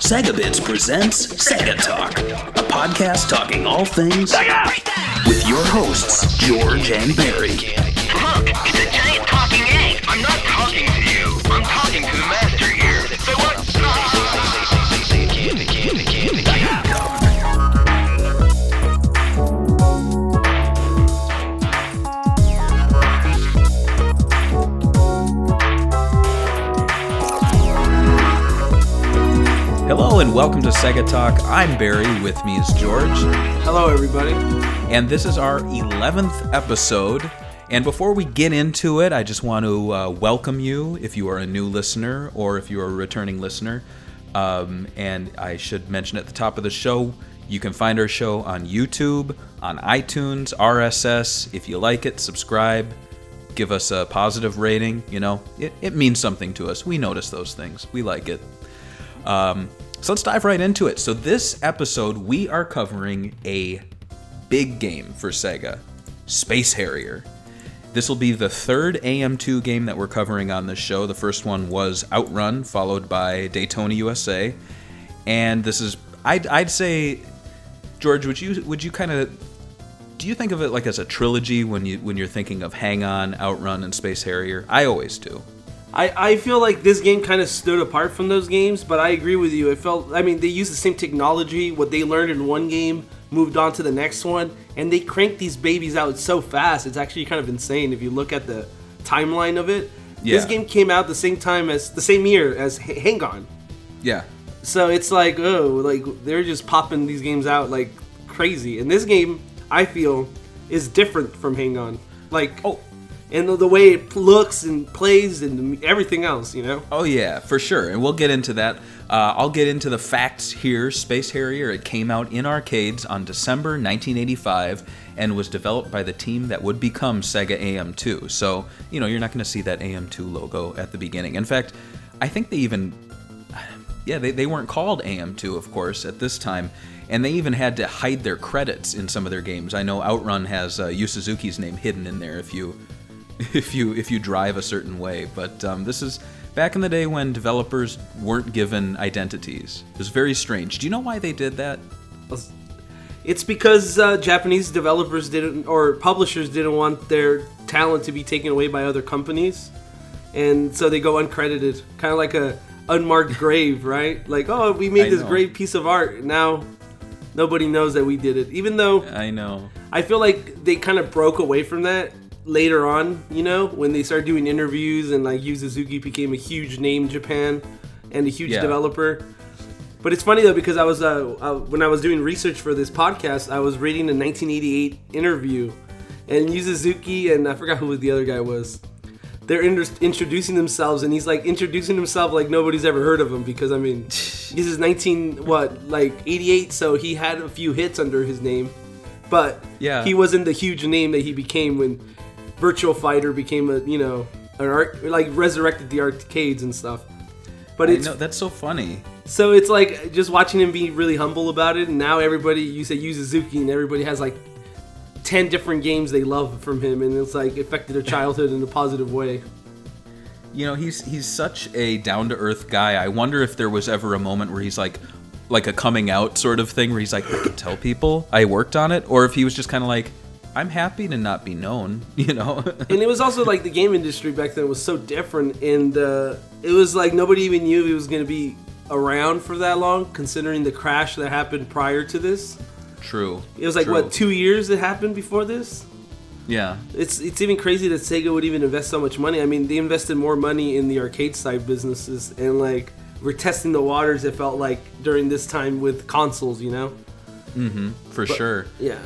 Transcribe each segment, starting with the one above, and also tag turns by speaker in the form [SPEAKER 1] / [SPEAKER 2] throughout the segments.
[SPEAKER 1] Sega Bits presents Sega Talk, a podcast talking all things Sega! with your hosts, George and Barry.
[SPEAKER 2] Look, it's a
[SPEAKER 3] Hello and welcome to Sega Talk. I'm Barry. With me is George,
[SPEAKER 4] Hello, everybody.
[SPEAKER 3] and this is our 11th episode. And before we get into it, I just want to uh, welcome you if you are a new listener or if you are a returning listener. Um, and I should mention at the top of the show, you can find our show on YouTube, on iTunes, RSS. If you like it, subscribe, give us a positive rating. You know, it, it means something to us. We notice those things, we like it. Um, so let's dive right into it. So, this episode, we are covering a big game for Sega Space Harrier. This will be the third AM2 game that we're covering on this show. The first one was Outrun, followed by Daytona USA. And this is, I'd, I'd say, George, would you would you kind of do you think of it like as a trilogy when you when you're thinking of Hang On, Outrun, and Space Harrier? I always do.
[SPEAKER 4] I, I feel like this game kind of stood apart from those games, but I agree with you. It felt, I mean, they used the same technology. What they learned in one game moved on to the next one, and they cranked these babies out so fast. It's actually kind of insane if you look at the timeline of it. This game came out the same time as the same year as H- Hang On.
[SPEAKER 3] Yeah,
[SPEAKER 4] So it's like, oh, like they're just popping these games out like crazy. And this game, I feel, is different from Hang On. Like,
[SPEAKER 3] Oh.
[SPEAKER 4] And the, the way it looks and plays and everything else, you know.
[SPEAKER 3] Oh yeah, for sure, and we'll get into that. Uh, I'll get into the facts here. Space Harrier. It came out in arcades on December 1985 and was developed by the team that would become Sega AM2. So you know you're not going to see that AM2 logo at the beginning. In fact, I think they even yeah they, they weren't called AM2 of course at this time. And they even had to hide their credits in some of their games. I know Outrun has uh, Yu Suzuki's name hidden in there if you if you if you drive a certain way. But um, this is back in the day when developers weren't given identities. It was very strange. Do you know why they did that?
[SPEAKER 4] It's because uh, Japanese developers didn't, or publishers didn't want their talent to be taken away by other companies, and so they go uncredited, kind of like a unmarked grave, right? Like, oh, we made
[SPEAKER 3] I
[SPEAKER 4] this
[SPEAKER 3] know.
[SPEAKER 4] great piece of art. Now nobody knows that we did it, even though
[SPEAKER 3] I know.
[SPEAKER 4] I feel like they kind of broke away from that later on, you know, when they started doing interviews and like Yu Suzuki became a huge name in Japan and a huge
[SPEAKER 3] Yeah.
[SPEAKER 4] developer. But it's funny though because I was uh, uh, when I was doing research for this podcast, I was reading a 1988 interview, and Yu Suzuki and I forgot who the other guy was. They're introducing themselves, and he's like introducing himself like nobody's ever heard of him because I mean, this is 19 what like 88, so he had a few hits under his name, but
[SPEAKER 3] Yeah.
[SPEAKER 4] he wasn't the huge name that he became when Virtua Fighter became a you know an art like resurrected the arcades and stuff. But
[SPEAKER 3] I
[SPEAKER 4] it's
[SPEAKER 3] know that's so funny.
[SPEAKER 4] so it's like just watching him be really humble about it, and now everybody you say Yu Suzuki, and everybody has like ten different games they love from him, and it's like affected their childhood in a positive way.
[SPEAKER 3] You know, he's he's such a down to earth guy. I wonder if there was ever a moment where he's like like a coming out sort of thing where he's like, I can tell people I worked on it, or if he was just kind of like, I'm happy to not be known, you know?
[SPEAKER 4] And it was also like the game industry back then was so different, and uh, it was like nobody even knew he was going to be around for that long, considering the crash that happened prior to this.
[SPEAKER 3] True.
[SPEAKER 4] It was like
[SPEAKER 3] True.
[SPEAKER 4] what two years that happened before this.
[SPEAKER 3] Yeah.
[SPEAKER 4] It's it's even crazy that Sega would even invest so much money. I mean, they invested more money in the arcade side businesses, and like we're testing the waters. It felt like during this time with consoles, you know. Mm-hmm.
[SPEAKER 3] For sure.
[SPEAKER 4] Yeah.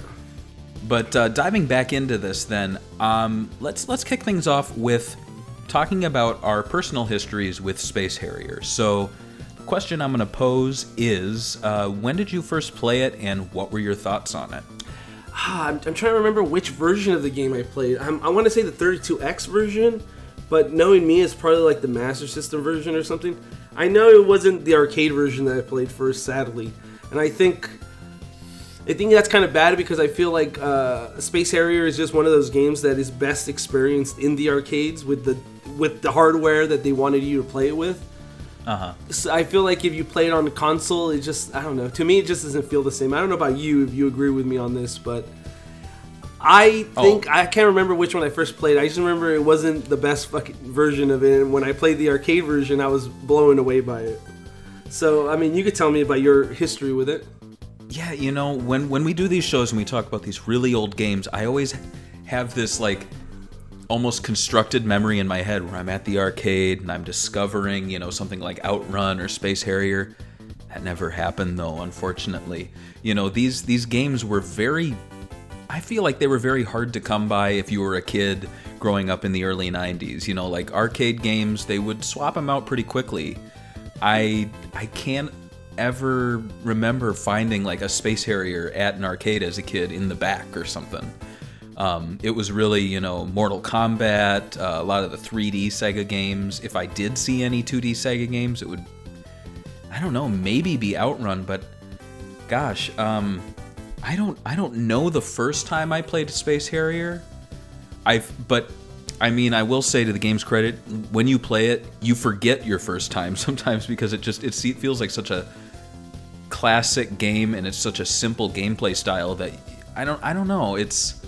[SPEAKER 3] But uh, diving back into this, then um, let's let's kick things off with talking about our personal histories with Space Harrier. So, the question I'm going to pose is, uh, when did you first play it, and what were your thoughts on it?
[SPEAKER 4] Ah, I'm, I'm trying to remember which version of the game I played. I'm, I want to say the 32X version, but knowing me, it's probably like the Master System version or something. I know it wasn't the arcade version that I played first, sadly, and I think I think that's kind of bad because I feel like uh, Space Harrier is just one of those games that is best experienced in the arcades with the with the hardware that they wanted you to play it with.
[SPEAKER 3] Uh huh.
[SPEAKER 4] So I feel like if you play it on the console, it just I don't know. To me, it just doesn't feel the same. I don't know about you if you agree with me on this, but I think
[SPEAKER 3] Oh.
[SPEAKER 4] I can't remember which one I first played. I just remember it wasn't the best fucking version of it. And when I played the arcade version, I was blown away by it. So I mean, you could tell me about your history with it.
[SPEAKER 3] Yeah, you know, when when we do these shows and we talk about these really old games, I always have this like almost constructed memory in my head where I'm at the arcade and I'm discovering, you know, something like Outrun or Space Harrier. That never happened though, unfortunately. You know, these these games were very I feel like they were very hard to come by if you were a kid growing up in the early 90s. You know, like arcade games, they would swap them out pretty quickly. I I can't ever remember finding like a Space Harrier at an arcade as a kid in the back or something. Um, it was really, you know, Mortal Kombat, uh, a lot of the 3D Sega games. If I did see any 2D Sega games, it would, I don't know, maybe be Outrun, but gosh, um, I don't, I don't know the first time I played Space Harrier. I've, but I mean, I will say to the game's credit, when you play it, you forget your first time sometimes because it just, it feels like such a classic game and it's such a simple gameplay style that I don't, I don't know. It's,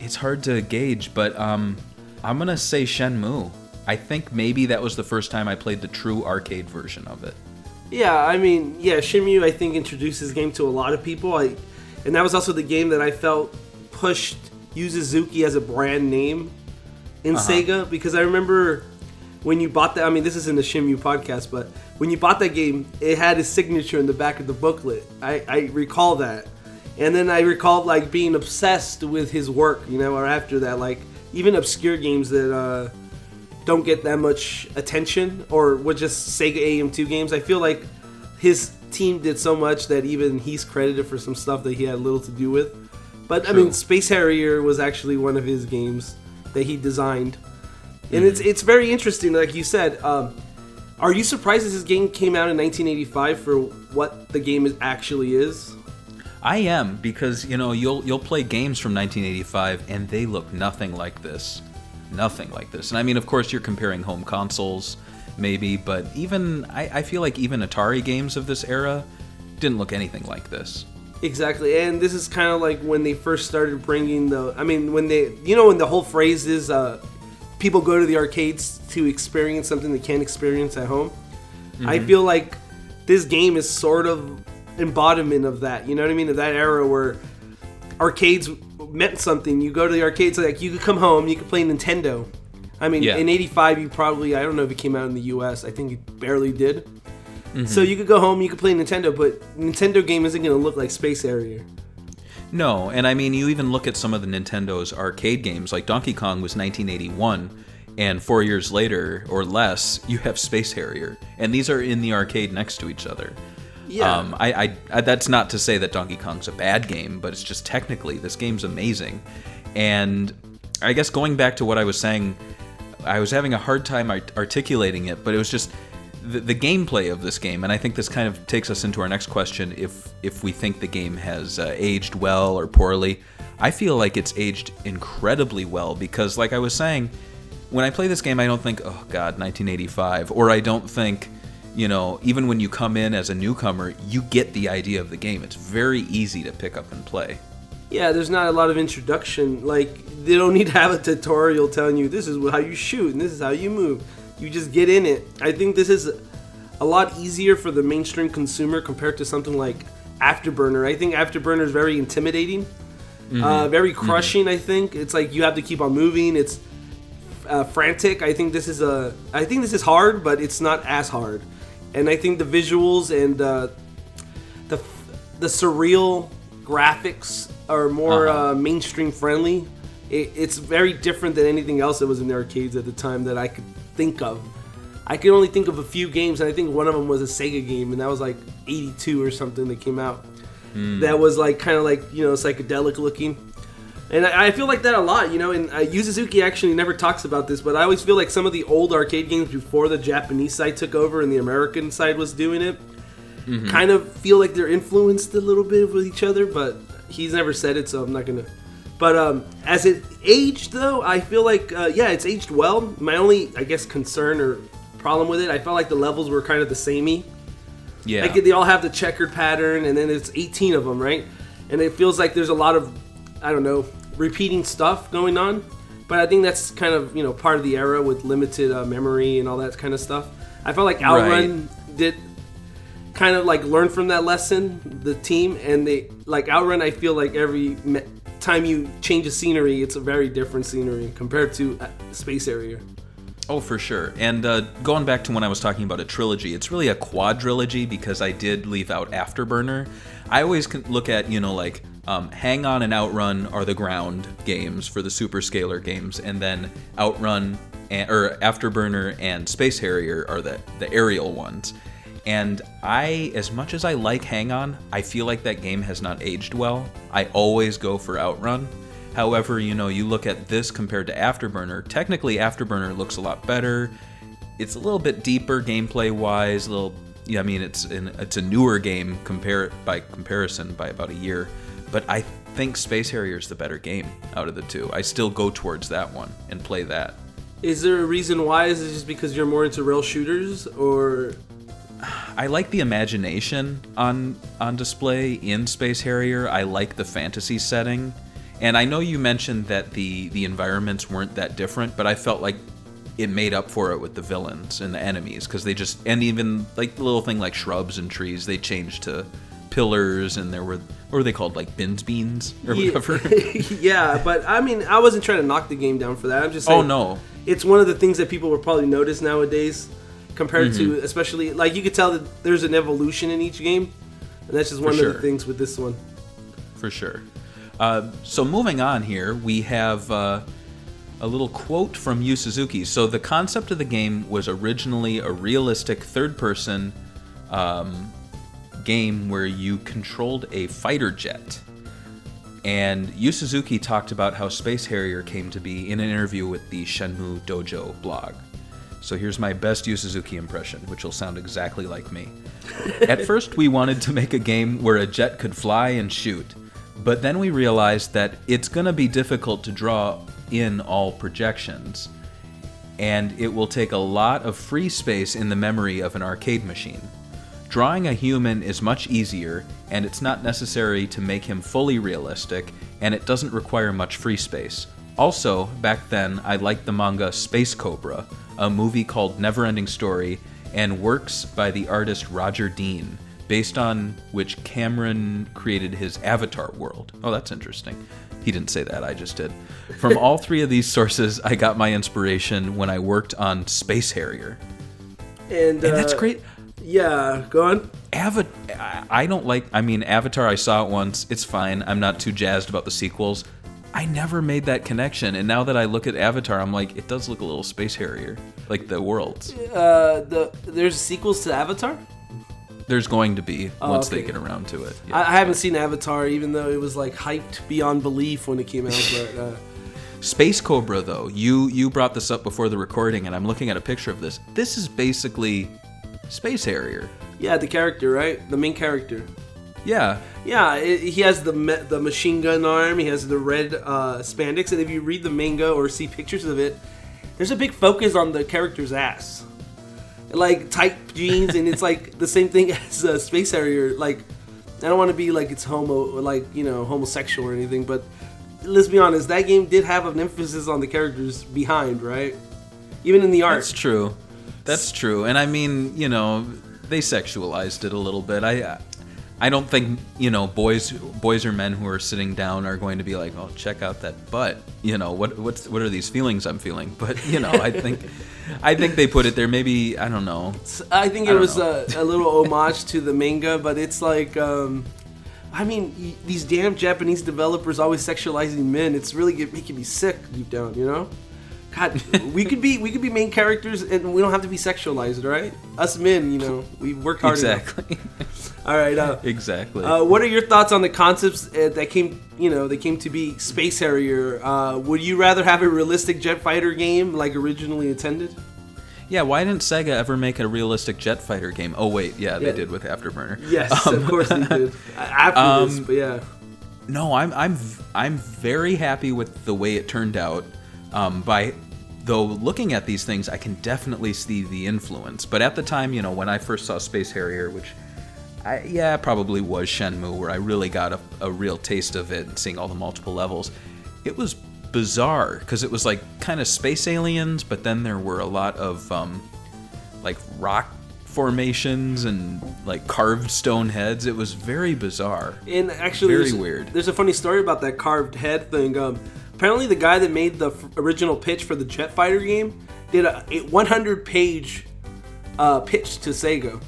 [SPEAKER 3] it's hard to gauge, but um, I'm gonna say Shenmue. I think maybe that was the first time I played the true arcade version of it.
[SPEAKER 4] Yeah, I mean, yeah, Shenmue I think introduces the game to a lot of people. I, and that was also the game that I felt pushed Yu Suzuki as a brand name in Sega because I remember when you bought that. I mean, this isn't the Shenmue podcast, but when you bought that game, it had his signature in the back of the booklet. I, I recall that, and then I recall like being obsessed with his work. You know, or after that, like even obscure games that. uh don't get that much attention or were just Sega AM2 games. I feel like his team did so much that even he's credited for some stuff that he had little to do with. But I mean, Space Harrier was actually one of his games that he designed, and it's it's very interesting. Like you said, um, are you surprised that this game came out in 1985 for what the game is actually is?
[SPEAKER 3] I am because you know you'll you'll play games from 1985 and they look nothing like this, nothing like this. And I mean, of course, you're comparing home consoles, maybe, but even I, I feel like even Atari games of this era didn't look anything like this.
[SPEAKER 4] Exactly, and this is kind of like when they first started bringing the. I mean, when they, you know, when the whole phrase is, uh, people go to the arcades to experience something they can't experience at home. I mm-hmm. feel like this game is sort of embodiment of that. You know what I mean? Of that era where arcades meant something. You go to the arcades, like you could come home, you could play Nintendo. I mean,
[SPEAKER 3] Yeah.
[SPEAKER 4] in '85, you probably I don't know if it came out in the U.S. I think it barely did. So mm-hmm. you could go home, you could play Nintendo, but Nintendo game isn't going to look like Space Harrier.
[SPEAKER 3] No, and I mean, you even look at some of the Nintendo's arcade games, like Donkey Kong was 1981, and four years later or less, you have Space Harrier, and these are in the arcade next to each other.
[SPEAKER 4] Yeah.
[SPEAKER 3] Um, I, I, I that's not to say that Donkey Kong's a bad game, but it's just technically this game's amazing, and I guess going back to what I was saying, I was having a hard time art- articulating it, but it was just the, the gameplay of this game, and I think this kind of takes us into our next question: if if we think the game has uh, aged well or poorly, I feel like it's aged incredibly well because, like I was saying, when I play this game, I don't think, oh God, 1985, or I don't think, you know, even when you come in as a newcomer, you get the idea of the game. It's very easy to pick up and play.
[SPEAKER 4] Yeah, there's not a lot of introduction. Like they don't need to have a tutorial telling you this is how you shoot and this is how you move. You just get in it. I think this is a lot easier for the mainstream consumer compared to something like Afterburner. I think Afterburner is very intimidating, uh, very crushing. I think it's like you have to keep on moving. It's uh, frantic. I think this is a. I think this is hard, but it's not as hard. And I think the visuals and uh, the the surreal graphics are more
[SPEAKER 3] Uh-huh.
[SPEAKER 4] uh, mainstream friendly. It, it's very different than anything else that was in the arcades at the time that I could think of. I can only think of a few games, and I think one of them was a Sega game, and that was like '82 or something that came out. That was like kind of like you know psychedelic looking. And I, I feel like that a lot, you know. And uh, Yu Suzuki actually never talks about this, but I always feel like some of the old arcade games before the Japanese side took over and the American side was doing it, kind of feel like they're influenced a little bit with each other. But he's never said it, so I'm not gonna But um, as it aged, though, I feel like uh, yeah, it's aged well. My only, I guess, concern or problem with it, I felt like the levels were kind of the samey.
[SPEAKER 3] Yeah.
[SPEAKER 4] Like they all have the checkered pattern, and then it's 18 of them, right? And it feels like there's a lot of, I don't know, repeating stuff going on. But I think that's kind of you know part of the era with limited uh, memory and all that kind of stuff. I felt like Outrun did kind of like learn from that lesson, the team, and they like Outrun. I feel like every me- time you change a scenery, it's a very different scenery compared to Space Harrier.
[SPEAKER 3] Oh, for sure. And uh, going back to when I was talking about a trilogy, it's really a quadrilogy because I did leave out Afterburner. I always look at, you know, like um, Hang On and Outrun are the ground games for the Super Scaler games, and then Outrun and, or Afterburner and Space Harrier are the, the aerial ones. And I, as much as I like Hang On, I feel like that game has not aged well. I always go for Outrun. However, you know, you look at this compared to Afterburner. Technically, Afterburner looks a lot better. It's a little bit deeper gameplay wise. A little, yeah, I mean, it's an, it's a newer game compare by comparison by about a year. But I think Space Harrier is the better game out of the two. I still go towards that one and play that.
[SPEAKER 4] Is there a reason why? Is it just because you're more into rail shooters, or
[SPEAKER 3] I like the imagination on on display in Space Harrier. I like the fantasy setting. And I know you mentioned that the the environments weren't that different, but I felt like it made up for it with the villains and the enemies because they just and even like the little thing like shrubs and trees they changed to pillars and there were what were they called like bins beans or whatever.
[SPEAKER 4] yeah, but I mean, I wasn't trying to knock the game down for that. I'm just oh, saying,
[SPEAKER 3] oh no,
[SPEAKER 4] it's one of the things that people will probably notice nowadays, compared to
[SPEAKER 3] Mm-hmm.
[SPEAKER 4] especially like you could tell that there's an evolution in each game, and that's just one of the things with this one.
[SPEAKER 3] for sure. Uh, so moving on here, we have uh, a little quote from Yu Suzuki. So the concept of the game was originally a realistic third-person um, game where you controlled a fighter jet. And Yu Suzuki talked about how Space Harrier came to be in an interview with the Shenmue Dojo blog. So here's my best Yu Suzuki impression, which will sound exactly like me. At first, we wanted to make a game where a jet could fly and shoot, but then we realized that it's going to be difficult to draw in all projections, and it will take a lot of free space in the memory of an arcade machine. Drawing a human is much easier, and it's not necessary to make him fully realistic, and it doesn't require much free space. Also, back then, I liked the manga Space Cobra, a movie called Neverending Story, and works by the artist Roger Dean, based on which Cameron created his Avatar world. Oh, that's interesting. He didn't say that, I just did. From all three of these sources, I got my inspiration when I worked on Space Harrier.
[SPEAKER 4] And,
[SPEAKER 3] And that's
[SPEAKER 4] uh,
[SPEAKER 3] great.
[SPEAKER 4] Yeah, go on.
[SPEAKER 3] Ava- I I don't like. I mean, Avatar. I saw it once. It's fine. I'm not too jazzed about the sequels. I never made that connection, and now that I look at Avatar, I'm like, it does look a little Space Harrier, like the worlds.
[SPEAKER 4] Uh, the there's sequels to Avatar.
[SPEAKER 3] There's going to be once they get around to it.
[SPEAKER 4] I, I haven't seen Avatar, even though it was like hyped beyond belief when it came out. But uh,
[SPEAKER 3] Space Cobra, though, you you brought this up before the recording, and I'm looking at a picture of this. This is basically Space Harrier.
[SPEAKER 4] yeah, the character, right? The main character.
[SPEAKER 3] Yeah,
[SPEAKER 4] Yeah, it, he has the me- the machine gun arm. He has the red uh, spandex, and if you read the manga or see pictures of it, there's a big focus on the character's ass, like tight jeans, and it's like the same thing as uh, Space Harrier. Like, I don't want to be like it's homo, like you know, homosexual or anything, but let's be honest, that game did have an emphasis on the characters behind, right? Even in the art.
[SPEAKER 3] That's true. That's true. And I mean, you know, they sexualized it a little bit. I I don't think, you know, boys boys or men who are sitting down are going to be like, "Oh, check out that butt." You know, what what's what are these feelings I'm feeling? But, you know, I think I think they put it there maybe, I don't know.
[SPEAKER 4] I think it
[SPEAKER 3] don't
[SPEAKER 4] was a, a little homage to the manga, but it's like, um, I mean, these damn Japanese developers always sexualizing men. It's really get, making me sick deep down, you know. God, we could be we could be main characters, and we don't have to be sexualized, right? Us men, you know, we work hard. enough. All right. Uh,
[SPEAKER 3] exactly.
[SPEAKER 4] uh, what are your thoughts on the concepts uh, that came, you know, they came to be Space Harrier? Uh, would you rather have a realistic jet fighter game like originally intended?
[SPEAKER 3] yeah, why didn't Sega ever make a realistic jet fighter game? Oh wait, yeah, they
[SPEAKER 4] Yeah.
[SPEAKER 3] did with Afterburner.
[SPEAKER 4] Yes,
[SPEAKER 3] Um,
[SPEAKER 4] of course they did. After this,
[SPEAKER 3] um,
[SPEAKER 4] but yeah.
[SPEAKER 3] no, I'm I'm I'm very happy with the way it turned out. Um, by though looking at these things, I can definitely see the influence. But at the time, you know, when I first saw Space Harrier, which I, yeah, probably was Shenmue, where I really got a, a real taste of it, seeing all the multiple levels. It was bizarre because it was like kind of space aliens, but then there were a lot of um, like rock formations and like carved stone heads. It was very bizarre.
[SPEAKER 4] And actually,
[SPEAKER 3] Very
[SPEAKER 4] there's,
[SPEAKER 3] weird.
[SPEAKER 4] There's a funny story about that carved head thing. Um, apparently, the guy that made the f- original pitch for the Jet Fighter game did a, a 100 page uh, pitch to Sega.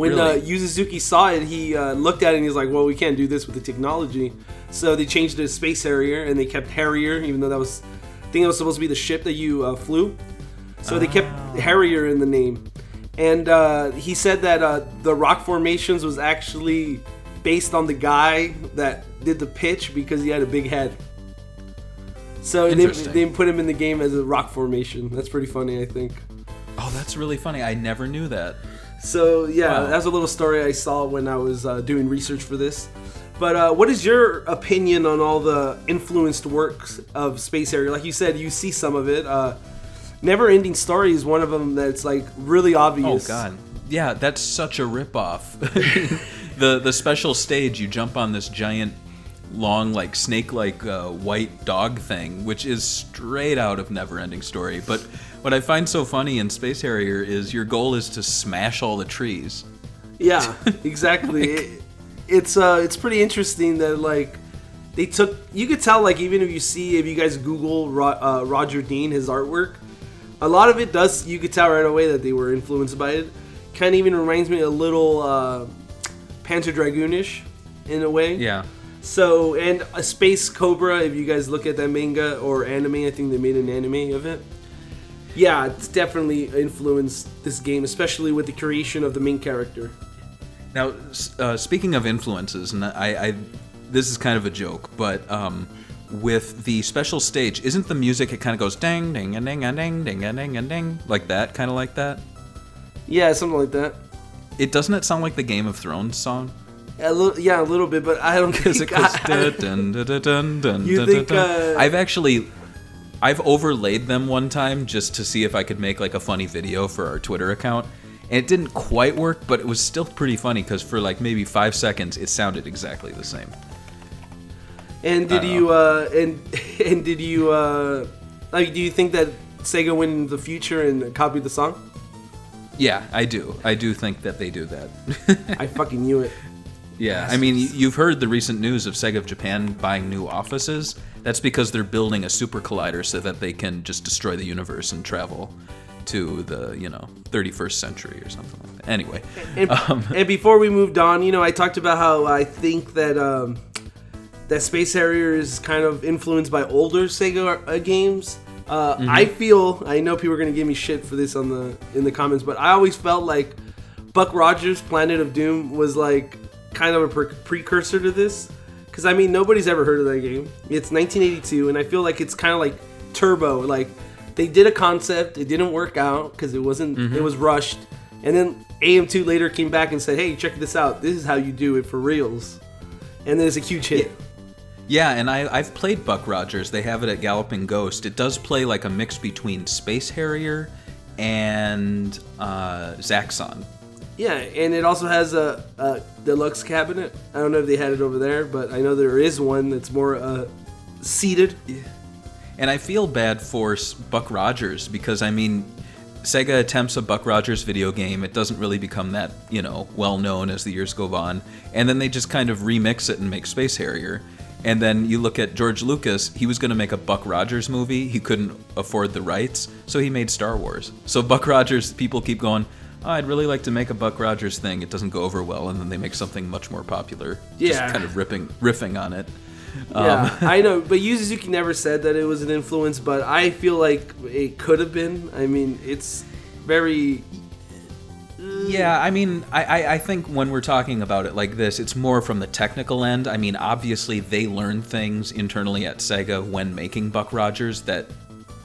[SPEAKER 4] When uh,
[SPEAKER 3] Really?
[SPEAKER 4] Yu Suzuki saw it, he uh, looked at it and he's like, "Well, we can't do this with the technology." So they changed it to Space Harrier, and they kept Harrier, even though that was, I think it was supposed to be the ship that you uh, flew. So they kept Harrier in the name. And uh, he said that uh, the rock formations was actually based on the guy that did the pitch because he had a big head. So they, they put him in the game as a rock formation. That's pretty funny, I think.
[SPEAKER 3] Oh, that's really funny. I never knew that.
[SPEAKER 4] So yeah,
[SPEAKER 3] Wow.
[SPEAKER 4] that's a little story I saw when I was uh, doing research for this. But uh, what is your opinion on all the influenced works of Space Harrier? Like you said, you see some of it. Uh, Never Ending Story is one of them that's like really obvious. Oh.
[SPEAKER 3] God, yeah, that's such a ripoff. the the special stage, you jump on this giant, long, like snake-like uh, white dog thing, which is straight out of Never Ending Story. But what I find so funny in Space Harrier is your goal is to smash all the trees.
[SPEAKER 4] Yeah, exactly. it, it's uh, it's pretty interesting that like they took. You could tell like even if you see if you guys Google Ro- uh, Roger Dean his artwork, a lot of it does. You could tell right away that they were influenced by it. Kind of even reminds me a little uh, Panzer Dragoonish in a way.
[SPEAKER 3] Yeah.
[SPEAKER 4] So and a Space Cobra. If you guys look at that manga or anime, I think they made an anime of it. Yeah, it's definitely influenced this game, especially with the creation of the main character.
[SPEAKER 3] Now, uh, speaking of influences, and I, I, this is kind of a joke, but um, with the special stage, isn't the music? It kind of goes ding, ding, and ding, and ding, ding, and ding, and ding, like that, kind of like that.
[SPEAKER 4] Yeah, something like that.
[SPEAKER 3] It doesn't it sound like the Game of Thrones song?
[SPEAKER 4] A little, yeah, a little bit, but I don't
[SPEAKER 3] Because it
[SPEAKER 4] think
[SPEAKER 3] goes
[SPEAKER 4] I-
[SPEAKER 3] dun, dun, dun, dun, dun,
[SPEAKER 4] You
[SPEAKER 3] dun,
[SPEAKER 4] think,
[SPEAKER 3] dun.
[SPEAKER 4] uh,
[SPEAKER 3] I've actually, I've overlaid them one time just to see if I could make like a funny video for our Twitter account, and it didn't quite work, but it was still pretty funny because for like maybe five seconds, it sounded exactly the same.
[SPEAKER 4] And did you, uh, and and did you, uh, like, do you think that Sega went in the future and copied the song?
[SPEAKER 3] Yeah, I do. I do think that they do that.
[SPEAKER 4] I fucking knew it.
[SPEAKER 3] yeah, I mean, you've heard the recent news of Sega of Japan buying new offices. That's because they're building a super collider so that they can just destroy the universe and travel to the, you know, 31st century or something like that. Anyway,
[SPEAKER 4] And,
[SPEAKER 3] Um,
[SPEAKER 4] and before we moved on, you know, I talked about how I think that um, that Space Harrier is kind of influenced by older Sega uh, games. Uh,
[SPEAKER 3] Mm-hmm.
[SPEAKER 4] I feel I know people are gonna give me shit for this on the in the comments, but I always felt like Buck Rogers' Planet of Doom was like kind of a pre- precursor to this. Because I mean, nobody's ever heard of that game. It's 1982, and I feel like it's kind of like Turbo. Like they did a concept, it didn't work out because it wasn't,
[SPEAKER 3] Mm-hmm.
[SPEAKER 4] it was rushed, and then AM2 later came back and said, "Hey, check this out. This is how you do it for reals." And then it's a huge hit.
[SPEAKER 3] yeah, and I, I've played Buck Rogers. They have it at Galloping Ghost. It does play like a mix between Space Harrier and uh, Zaxxon.
[SPEAKER 4] Yeah, and it also has a, a deluxe cabinet. I don't know if they had it over there, but I know there is one that's more uh, seated.
[SPEAKER 3] And I feel bad for Buck Rogers because I mean, Sega attempts a Buck Rogers video game. It doesn't really become that you know well known as the years go on, and then they just kind of remix it and make Space Harrier. And then you look at George Lucas. He was going to make a Buck Rogers movie. He couldn't afford the rights, so he made Star Wars. So Buck Rogers, people keep going. Oh, I'd really like to make a Buck Rogers thing. It doesn't go over well, and then they make something much more popular.
[SPEAKER 4] Yeah.
[SPEAKER 3] just kind of ripping, riffing on it. Um,
[SPEAKER 4] I know, but Yu Suzuki never said that it was an influence, but I feel like it could have been. I mean, it's very
[SPEAKER 3] Yeah, I mean, I, I, I think when we're talking about it like this, it's more from the technical end. I mean, obviously, they learned things internally at Sega when making Buck Rogers that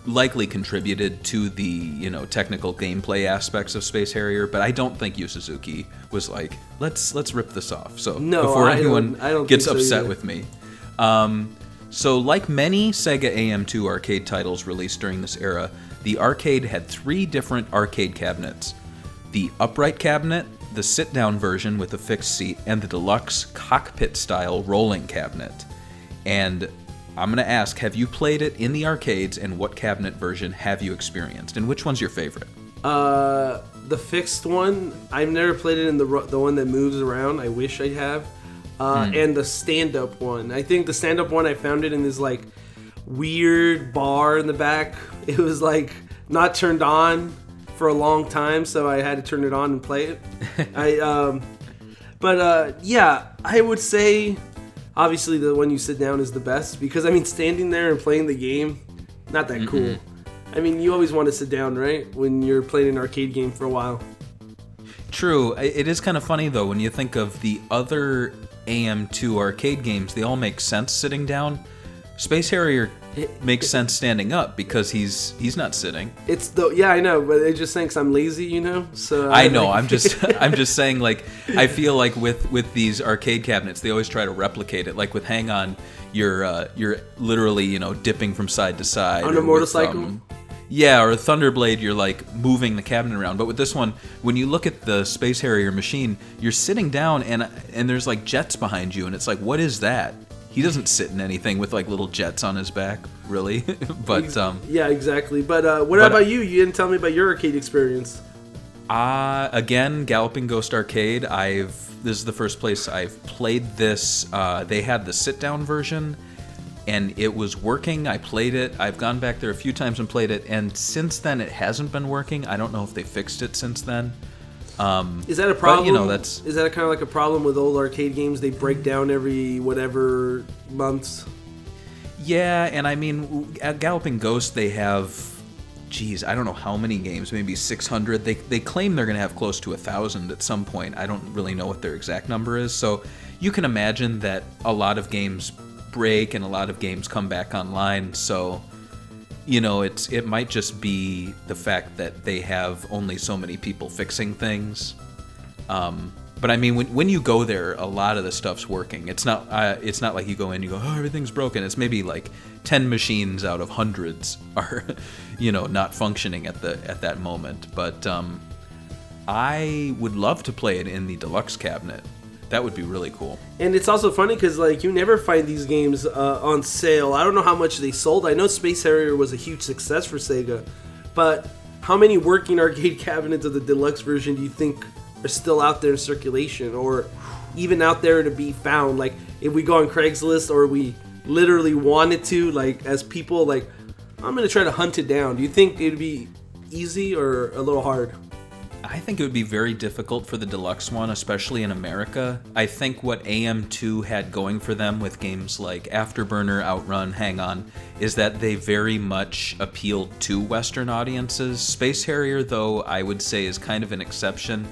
[SPEAKER 3] likely contributed to the you know technical gameplay aspects of Space Harrier, but I don't think Yu Suzuki was like let's let's rip this off. So
[SPEAKER 4] No,
[SPEAKER 3] before
[SPEAKER 4] I don't-
[SPEAKER 3] anyone
[SPEAKER 4] I don't
[SPEAKER 3] gets
[SPEAKER 4] so
[SPEAKER 3] upset
[SPEAKER 4] either.
[SPEAKER 3] with me, um, so like many Sega AM2 arcade titles released during this era, the arcade had three different arcade cabinets: the upright cabinet, the sit-down version with a fixed seat, and the deluxe cockpit-style rolling cabinet. And I'm gonna ask, have you played it in the arcades, and what cabinet version have you experienced, and which one's your favorite?
[SPEAKER 4] Uh, the fixed one, I've never played it in the the one that moves around. I wish I have. Uh, and the stand up one. I think the stand up one I found it in this like weird bar in the back. It was like not turned on for a long time, so I had to turn it on and play it. I um, but uh, yeah, I would say obviously the one you sit down is the best because I mean standing there and playing the game, not that cool. I mean, you always want to sit down, right? When you're playing an arcade game for a while.
[SPEAKER 3] True. It is kind of funny though when you think of the other AM2 arcade games. They all make sense sitting down. Space Harrier makes sense standing up because he's he's not sitting.
[SPEAKER 4] It's the yeah, I know, but it just thinks I'm lazy, you know. So
[SPEAKER 3] I know.
[SPEAKER 4] like-
[SPEAKER 3] I'm just I'm just saying like I feel like with with these arcade cabinets they always try to replicate it. Like with Hang On, you're uh, you're literally you know dipping from side to side
[SPEAKER 4] On a
[SPEAKER 3] or with,
[SPEAKER 4] motorcycle?
[SPEAKER 3] um, yeah, or a Thunderblade, you're like moving the cabinet around. But with this one, when you look at the Space Harrier machine, you're sitting down and and there's like jets behind you, and it's like, what is that? He doesn't sit in anything with like little jets on his back, really. but um,
[SPEAKER 4] yeah, exactly. But uh, what
[SPEAKER 3] But-
[SPEAKER 4] about you? You didn't tell me about your arcade experience.
[SPEAKER 3] Uh, again, Galloping Ghost Arcade. I've this is the first place I've played this. Uh, they had the sit down version, and it was working. I played it. I've gone back there a few times and played it, and since then it hasn't been working. I don't know if they fixed it since then. Um,
[SPEAKER 4] Is that a
[SPEAKER 3] But,
[SPEAKER 4] problem?
[SPEAKER 3] you know, that's-
[SPEAKER 4] is that kind of like a problem with old arcade games? They break down every whatever months.
[SPEAKER 3] Yeah, and I mean, at Galloping Ghost, they have, geez, I don't know how many games, maybe 600. They, they claim they're going to have close to a thousand at some point. I don't really know what their exact number is. So you can imagine that a lot of games break and a lot of games come back online. So, you know, it's it might just be the fact that they have only so many people fixing things. Um, but I mean, when, when you go there, a lot of the stuff's working. It's not uh, it's not like you go in, you go, oh, everything's broken. It's maybe like ten machines out of hundreds are, you know, not functioning at the at that moment. But um, I would love to play it in the deluxe cabinet. That would be really cool.
[SPEAKER 4] And it's also funny because like you never find these games uh, on sale. I don't know how much they sold. I know Space Harrier was a huge success for Sega, but how many working arcade cabinets of the deluxe version do you think are still out there in circulation, or even out there to be found? Like if we go on Craigslist, or we literally wanted to, like as people, like I'm gonna try to hunt it down. Do you think it'd be easy or a little hard?
[SPEAKER 3] I think it would be very difficult for the deluxe one, especially in America. I think what AM2 had going for them with games like Afterburner, Outrun, Hang On, is that they very much appealed to Western audiences. Space Harrier, though, I would say is kind of an exception.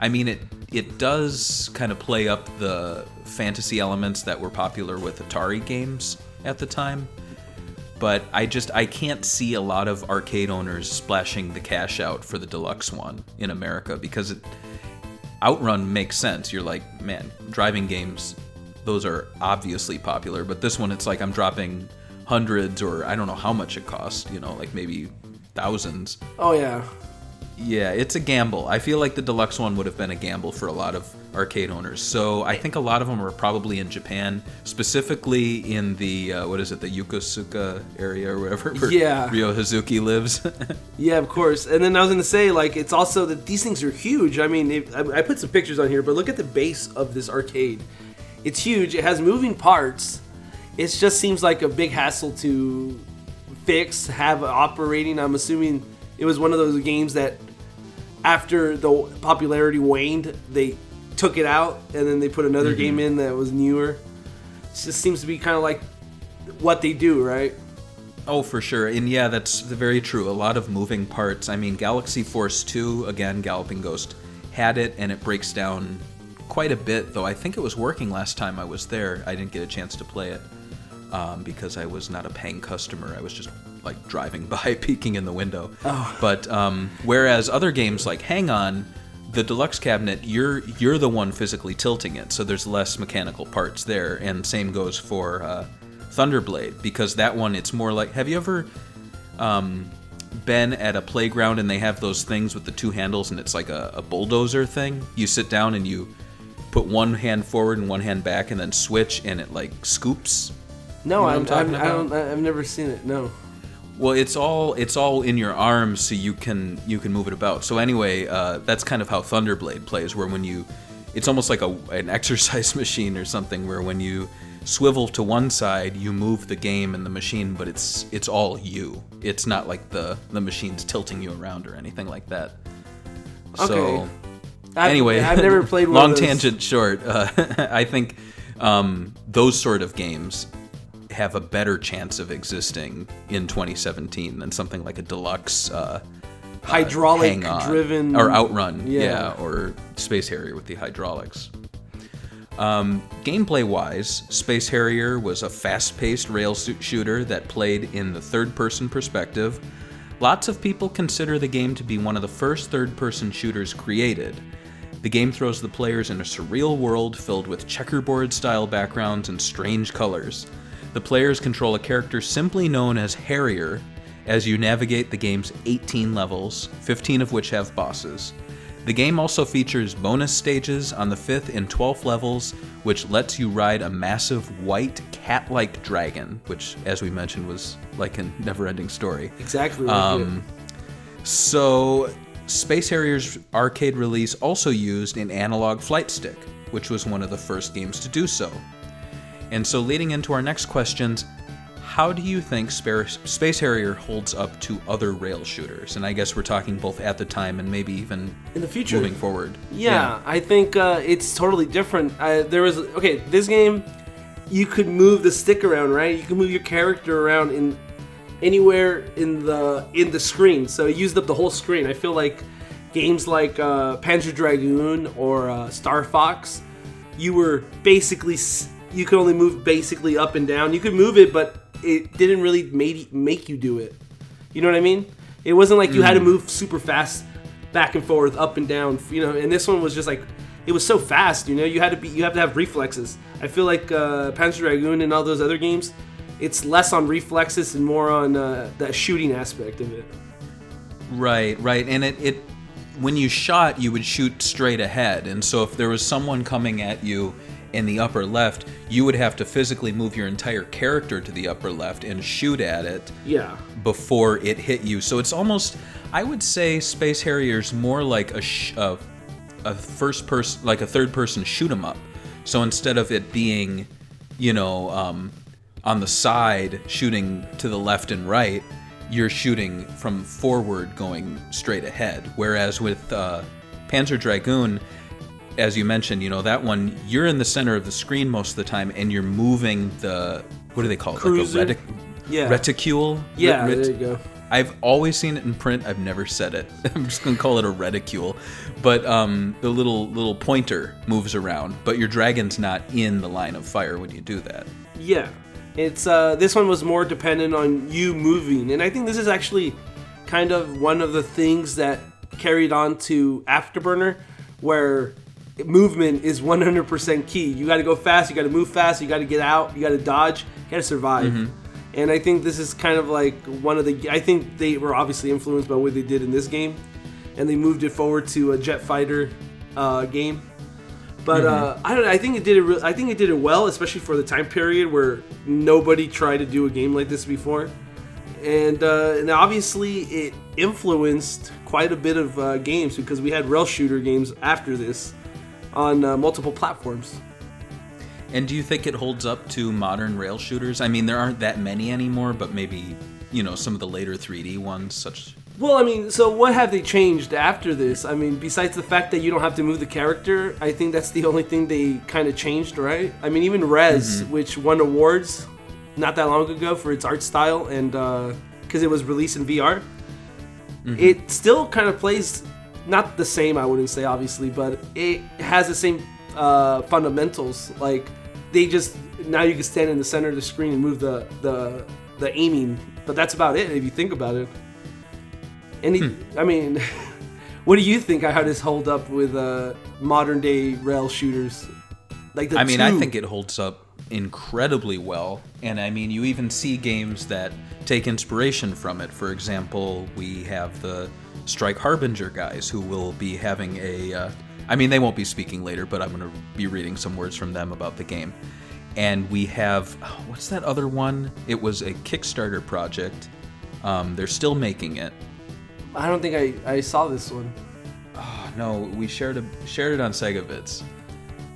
[SPEAKER 3] I mean, it it does kind of play up the fantasy elements that were popular with Atari games at the time but I just I can't see a lot of arcade owners splashing the cash out for the deluxe one in America because it, Outrun makes sense. You're like, man, driving games, those are obviously popular, but this one it's like I'm dropping hundreds or I don't know how much it costs, you know, like maybe thousands.
[SPEAKER 4] Oh yeah,
[SPEAKER 3] Yeah, it's a gamble. I feel like the deluxe one would have been a gamble for a lot of arcade owners. So I think a lot of them are probably in Japan, specifically in the uh, what is it, the Yokosuka area or wherever where
[SPEAKER 4] Yeah.
[SPEAKER 3] Ryo Hazuki lives.
[SPEAKER 4] Yeah, of course. And then I was gonna say, like, it's also that these things are huge. I mean, I, I put some pictures on here, but look at the base of this arcade. It's huge. It has moving parts. It just seems like a big hassle to fix, have operating. I'm assuming it was one of those games that, after the popularity waned, they took it out and then they put another game in that was newer. It just seems to be kind of like what they do, right?
[SPEAKER 3] Oh, for sure. And yeah, that's very true. A lot of moving parts. I mean, Galaxy Force 2, again, Galloping Ghost had it, and it breaks down quite a bit, though I think it was working last time I was there. I didn't get a chance to play it. um, because I was not a paying customer. I was just like driving by, peeking in the window. But um, whereas other games like Hang On, the deluxe cabinet, you're you're the one physically tilting it, so there's less mechanical parts there. And same goes for uh, Thunderblade because that one it's more like. Have you ever um, been at a playground and they have those things with the two handles and it's like a, a bulldozer thing? You sit down and you put one hand forward and one hand back and then switch and it like scoops.
[SPEAKER 4] No,
[SPEAKER 3] You know
[SPEAKER 4] I'm,
[SPEAKER 3] I'm
[SPEAKER 4] I'm, I don't, I've never seen it. No.
[SPEAKER 3] Well, it's all it's all in your arms, so you can you can move it about. So anyway, uh, that's kind of how Thunderblade plays, where when you, it's almost like a an exercise machine or something, where when you swivel to one side, you move the game and the machine, but it's it's all you. It's not like the the machine's tilting you around or anything like that. So
[SPEAKER 4] Okay. I've,
[SPEAKER 3] anyway,
[SPEAKER 4] I've never played one
[SPEAKER 3] long tangent short. Uh, I think um, those sort of games have a better chance of existing in 2017 than something like a deluxe uh,
[SPEAKER 4] hydraulic
[SPEAKER 3] hang on
[SPEAKER 4] driven
[SPEAKER 3] or outrun,
[SPEAKER 4] Yeah.
[SPEAKER 3] yeah. or Space Harrier with the hydraulics. Um, gameplay wise, Space Harrier was a fast paced rail shooter that played in the third person perspective. Lots of people consider the game to be one of the first third person shooters created. The game throws the players in a surreal world filled with checkerboard style backgrounds and strange colors. The players control a character simply known as Harrier as you navigate the game's 18 levels, 15 of which have bosses. The game also features bonus stages on the 5th and 12th levels, which lets you ride a massive white cat like dragon, which, as we mentioned, was like a never ending story.
[SPEAKER 4] Exactly.
[SPEAKER 3] Um, So, Space Harrier's arcade release also used an analog flight stick, which was one of the first games to do so. And so, leading into our next questions, how do you think Space Harrier holds up to other rail shooters? And I guess we're talking both at the time and maybe even
[SPEAKER 4] In the future.
[SPEAKER 3] moving forward.
[SPEAKER 4] Yeah, I think uh, it's totally different. Uh, there was okay, this game, you could move the stick around, right? You can move your character around in anywhere in the in the screen. So it used up the whole screen. I feel like games like uh, Panzer Dragoon or uh, Star Fox, you were basically s- you could only move basically up and down. You could move it, but it didn't really make make you do it. You know what I mean? It wasn't like you had to move super fast back and forth, up and down. You know, and this one was just like it was so fast. You know, you had to be you have to have reflexes. I feel like uh, Panzer Dragoon and all those other games, it's less on reflexes and more on uh, that shooting aspect of it.
[SPEAKER 3] Right, right. And it, it when you shot, you would shoot straight ahead. And so if there was someone coming at you in the upper left, you would have to physically move your entire character to the upper left and shoot at it
[SPEAKER 4] Yeah.
[SPEAKER 3] before it hit you. So it's almost I would say Space Harrier's more like a sh- a, a first person like a third person shoot 'em up. So instead of it being, you know, um, on the side shooting to the left and right, you're shooting from forward going straight ahead. Whereas with uh, Panzer Dragoon, as you mentioned, you know that one you're in the center of the screen most of the time, and you're moving the what do they call it?
[SPEAKER 4] Cruiser?
[SPEAKER 3] Like a retic-
[SPEAKER 4] Yeah.
[SPEAKER 3] reticule.
[SPEAKER 4] Yeah,
[SPEAKER 3] Ret-
[SPEAKER 4] there you go.
[SPEAKER 3] I've always seen it in print. I've never said it. I'm just gonna call it a reticule. But um, the little little pointer moves around, but your dragon's not in the line of fire when you do that.
[SPEAKER 4] Yeah, it's uh, this one was more dependent on you moving, and I think this is actually kind of one of the things that carried on to Afterburner, where movement is 100% key. You got to go fast, you got to move fast, you got to get out, you got to dodge, you got to survive. And I think this is kind of like one of the. I think they were obviously influenced by what they did in this game, and they moved it forward to a jet fighter uh, game. But uh, I don't. know, I think it did it. Re- I think it did it well, especially for the time period where nobody tried to do a game like this before, and uh, and obviously it influenced quite a bit of uh, games because we had rail shooter games after this on uh, multiple platforms.
[SPEAKER 3] And do you think it holds up to modern rail shooters? I mean, there aren't that many anymore, but maybe you know some of the later 3D ones, such.
[SPEAKER 4] Well, I mean, so what have they changed after this? I mean, besides the fact that you don't have to move the character, I think that's the only thing they kind of changed, right? I mean, even Rez, mm-hmm. which won awards not that long ago for its art style and uh, because it was released in VR, mm-hmm. it still kind of plays not the same, I wouldn't say, obviously, but it has the same uh, fundamentals. Like, they just now you can stand in the center of the screen and move the the the aiming, but that's about it if you think about it. And he, I mean, what do you think? How does hold up with uh, modern day rail shooters? Like the
[SPEAKER 3] I mean, I think it holds up incredibly well. And I mean, you even see games that take inspiration from it. For example, we have the Strike Harbinger guys who will be having a. Uh, I mean, they won't be speaking later, but I'm going to be reading some words from them about the game. And we have. oh, what's that other one? It was a Kickstarter project. Um, they're still making it.
[SPEAKER 4] I don't think I, I saw this one.
[SPEAKER 3] No, we shared a, shared it on Sega Bits.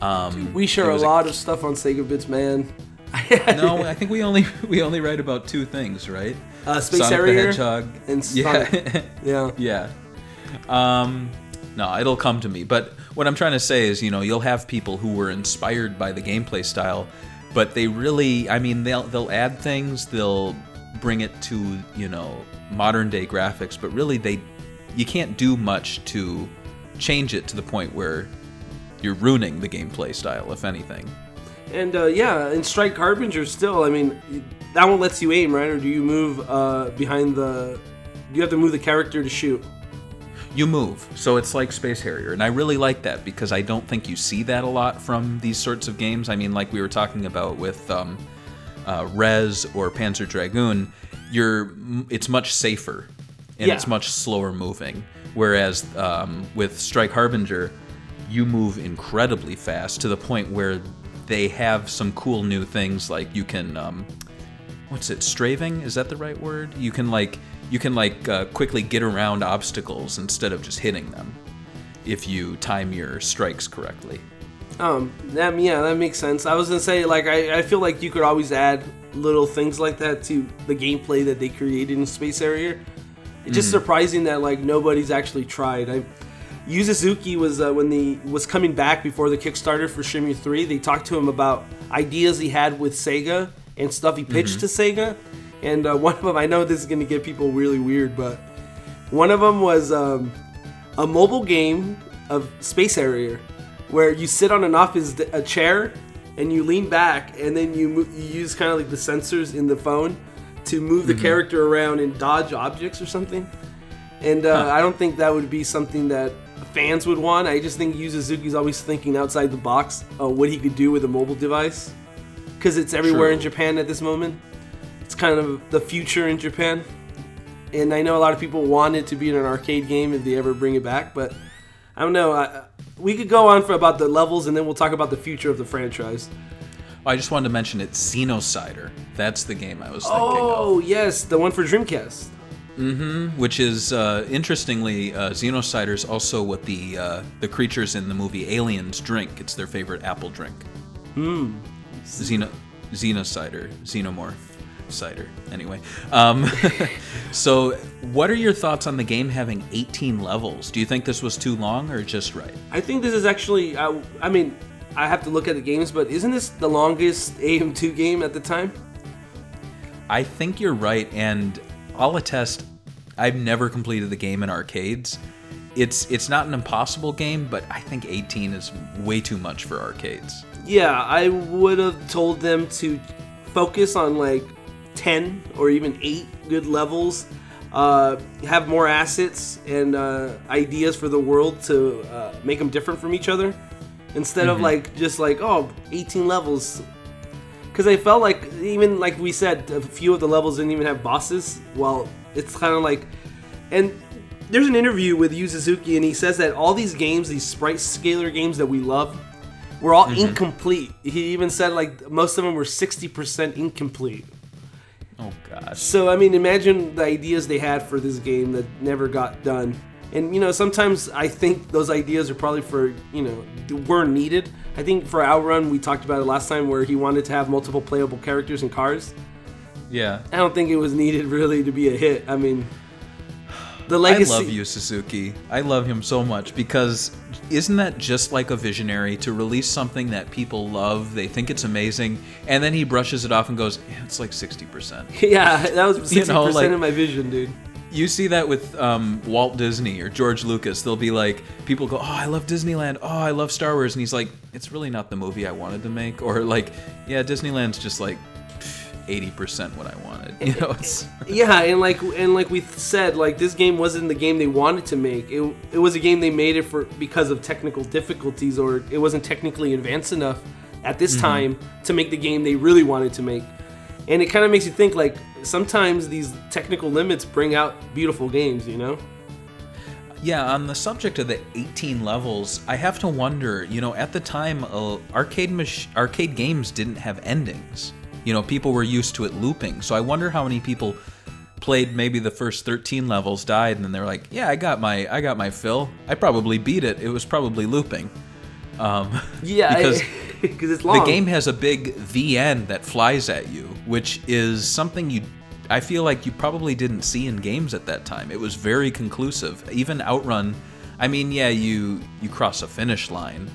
[SPEAKER 3] Um,
[SPEAKER 4] We share a lot of stuff on Sega Bits, man.
[SPEAKER 3] no, I think we only we only write about two things, right?
[SPEAKER 4] Uh, Space
[SPEAKER 3] Sonic
[SPEAKER 4] Harrier
[SPEAKER 3] the Hedgehog
[SPEAKER 4] and
[SPEAKER 3] yeah,
[SPEAKER 4] yeah.
[SPEAKER 3] yeah. Um, no, it'll come to me. But what I'm trying to say is, you know, you'll have people who were inspired by the gameplay style, but they really, I mean, they'll they'll add things, they'll bring it to you know modern day graphics, but really they you can't do much to change it to the point where you're ruining the gameplay style, if anything.
[SPEAKER 4] And uh, yeah, and Strike Harbinger still. I mean, that one lets you aim, right? Or do you move uh, behind the? Do you have to move the character to shoot?
[SPEAKER 3] you move so it's like space harrier and i really like that because i don't think you see that a lot from these sorts of games i mean like we were talking about with um, uh, Rez or panzer dragoon you're it's much safer and
[SPEAKER 4] Yeah.
[SPEAKER 3] it's much slower moving whereas um, with strike harbinger you move incredibly fast to the point where they have some cool new things like you can um, what's it strafing? Is that the right word? You can like you can like uh, quickly get around obstacles instead of just hitting them if you time your strikes correctly.
[SPEAKER 4] Um, that yeah, that makes sense. I was gonna say like I, I feel like you could always add little things like that to the gameplay that they created in Space Harrier It's just surprising that like nobody's actually tried. I Yu Suzuki was uh, when the was coming back before the Kickstarter for Shenmue 3. They talked to him about ideas he had with Sega and stuff he pitched to Sega. And uh, one of them, I know this is gonna get people really weird, but one of them was um, a mobile game of Space Harrier, where you sit on an office d- a chair and you lean back, and then you mo- you use kind of like the sensors in the phone to move the character around and dodge objects or something. And uh, I don't think that would be something that fans would want. I just think Yu Suzuki's always thinking outside the box of what he could do with a mobile device, because it's everywhere in Japan at this moment. It's kind of the future in Japan and I know a lot of people want it to be in an arcade game if they ever bring it back, but I don't know. I, we could go on for about the levels, and then we'll talk about the future of the franchise.
[SPEAKER 3] Oh, i just wanted to mention it xenocider that's the game i was thinking of.
[SPEAKER 4] Oh yes, the one for Dreamcast.
[SPEAKER 3] Of which is uh, interestingly uh, xenocider is also what the uh, the creatures in the movie aliens drink. It's their favorite apple drink. Hmm. Xeno, xenocider. Xenomorph cider. Anyway um, so what are your thoughts on the game having 18 levels? Do you think this was too long or just right?
[SPEAKER 4] I think this is actually. I, I mean, I have to look at the games, but isn't this the longest AM2 game at the time?
[SPEAKER 3] I think you're right, and I'll attest. I've never completed the game in arcades. It's it's not an impossible game, but I think 18 is way too much for arcades.
[SPEAKER 4] Yeah, I would have told them to focus on like 10 or even 8 good levels, uh, have more assets and uh, ideas for the world to uh, make them different from each other instead of like just like, oh, 18 levels. Because I felt like, even like we said, a few of the levels didn't even have bosses. Well, it's kind of like. And there's an interview with Yu Suzuki, and he says that all these games, these sprite scaler games that we love, were all mm-hmm. incomplete. He even said like most of them were 60% incomplete.
[SPEAKER 3] Oh gosh.
[SPEAKER 4] So I mean, imagine the ideas they had for this game that never got done. And you know, sometimes I think those ideas are probably for you know weren't needed. I think for Outrun, we talked about it last time, where he wanted to have multiple playable characters and cars.
[SPEAKER 3] Yeah.
[SPEAKER 4] I don't think it was needed really to be a hit. I mean, the legacy.
[SPEAKER 3] I love Yu Suzuki. I love him so much because isn't that just like a visionary to release something that people love, they think it's amazing, and then he brushes it off and goes, yeah, "It's like 60%."
[SPEAKER 4] Yeah, that was 60%
[SPEAKER 3] You know, like-
[SPEAKER 4] of my vision, dude.
[SPEAKER 3] You see that with um, Walt Disney or George Lucas. They'll be like, people go, "Oh, I love Disneyland. Oh, I love Star Wars," and he's like, "It's really not the movie I wanted to make." Or like, "Yeah, Disneyland's just like eighty percent what I wanted." You know,
[SPEAKER 4] Yeah, and like and like we said, like this game wasn't the game they wanted to make. It, it was a game they made it for because of technical difficulties, or it wasn't technically advanced enough at this time to make the game they really wanted to make. And it kind of makes you think like sometimes these technical limits bring out beautiful games, you know?
[SPEAKER 3] Yeah, on the subject of the 18 levels, I have to wonder, you know, at the time, uh, arcade mach- arcade games didn't have endings. You know, people were used to it looping. So I wonder how many people played maybe the first 13 levels, died, and then they're like, "Yeah, I got my I got my fill. I probably beat it. It was probably looping." Um,
[SPEAKER 4] Yeah,
[SPEAKER 3] because
[SPEAKER 4] because it's long.
[SPEAKER 3] the game has a big the end that flies at you, which is something you I feel like you probably didn't see in games at that time. It was very conclusive. Even Outrun, I mean, yeah, you you cross a finish line,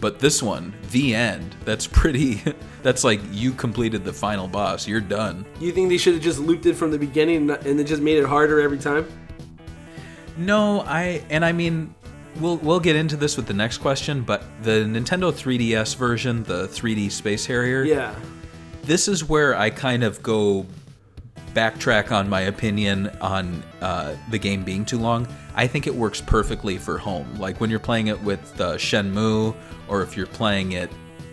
[SPEAKER 3] but this one, the end, that's pretty that's like you completed the final boss. You're done.
[SPEAKER 4] You think they should have just looped it from the beginning and and then just made it harder every time?
[SPEAKER 3] No, I and I mean we'll we'll get into this with the next question, but the Nintendo 3DS version, the 3D Space Harrier,
[SPEAKER 4] Yeah.
[SPEAKER 3] this is where I kind of go backtrack on my opinion on uh, the game being too long. I think it works perfectly for home. Like when you're playing it with uh, Shenmue, or if you're playing it,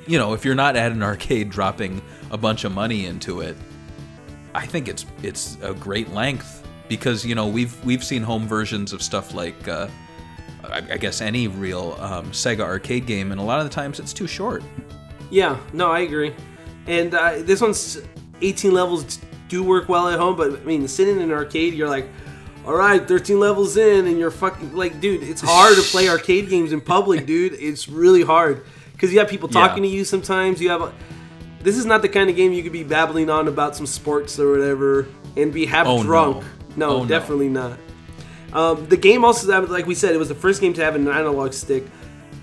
[SPEAKER 3] you know, if you're not at an arcade dropping a bunch of money into it, I think it's it's a great length because you know we've we've seen home versions of stuff like. Uh, I I guess any real um, Sega arcade game, and a lot of the times it's too short.
[SPEAKER 4] Yeah, no, I agree. And uh, this one's 18 levels do work well at home, but I mean, sitting in an arcade, you're like, all right, 13 levels in, and you're fucking like, dude, it's hard to play arcade games in public, dude. It's really hard because you have people
[SPEAKER 3] Yeah.
[SPEAKER 4] talking to you sometimes. You have a. This is not the kind of game you could be babbling on about some sports or whatever and be half
[SPEAKER 3] Oh,
[SPEAKER 4] drunk. No,
[SPEAKER 3] Oh, no.
[SPEAKER 4] definitely not. Um, the game also, like we said, it was the first game to have an analog stick.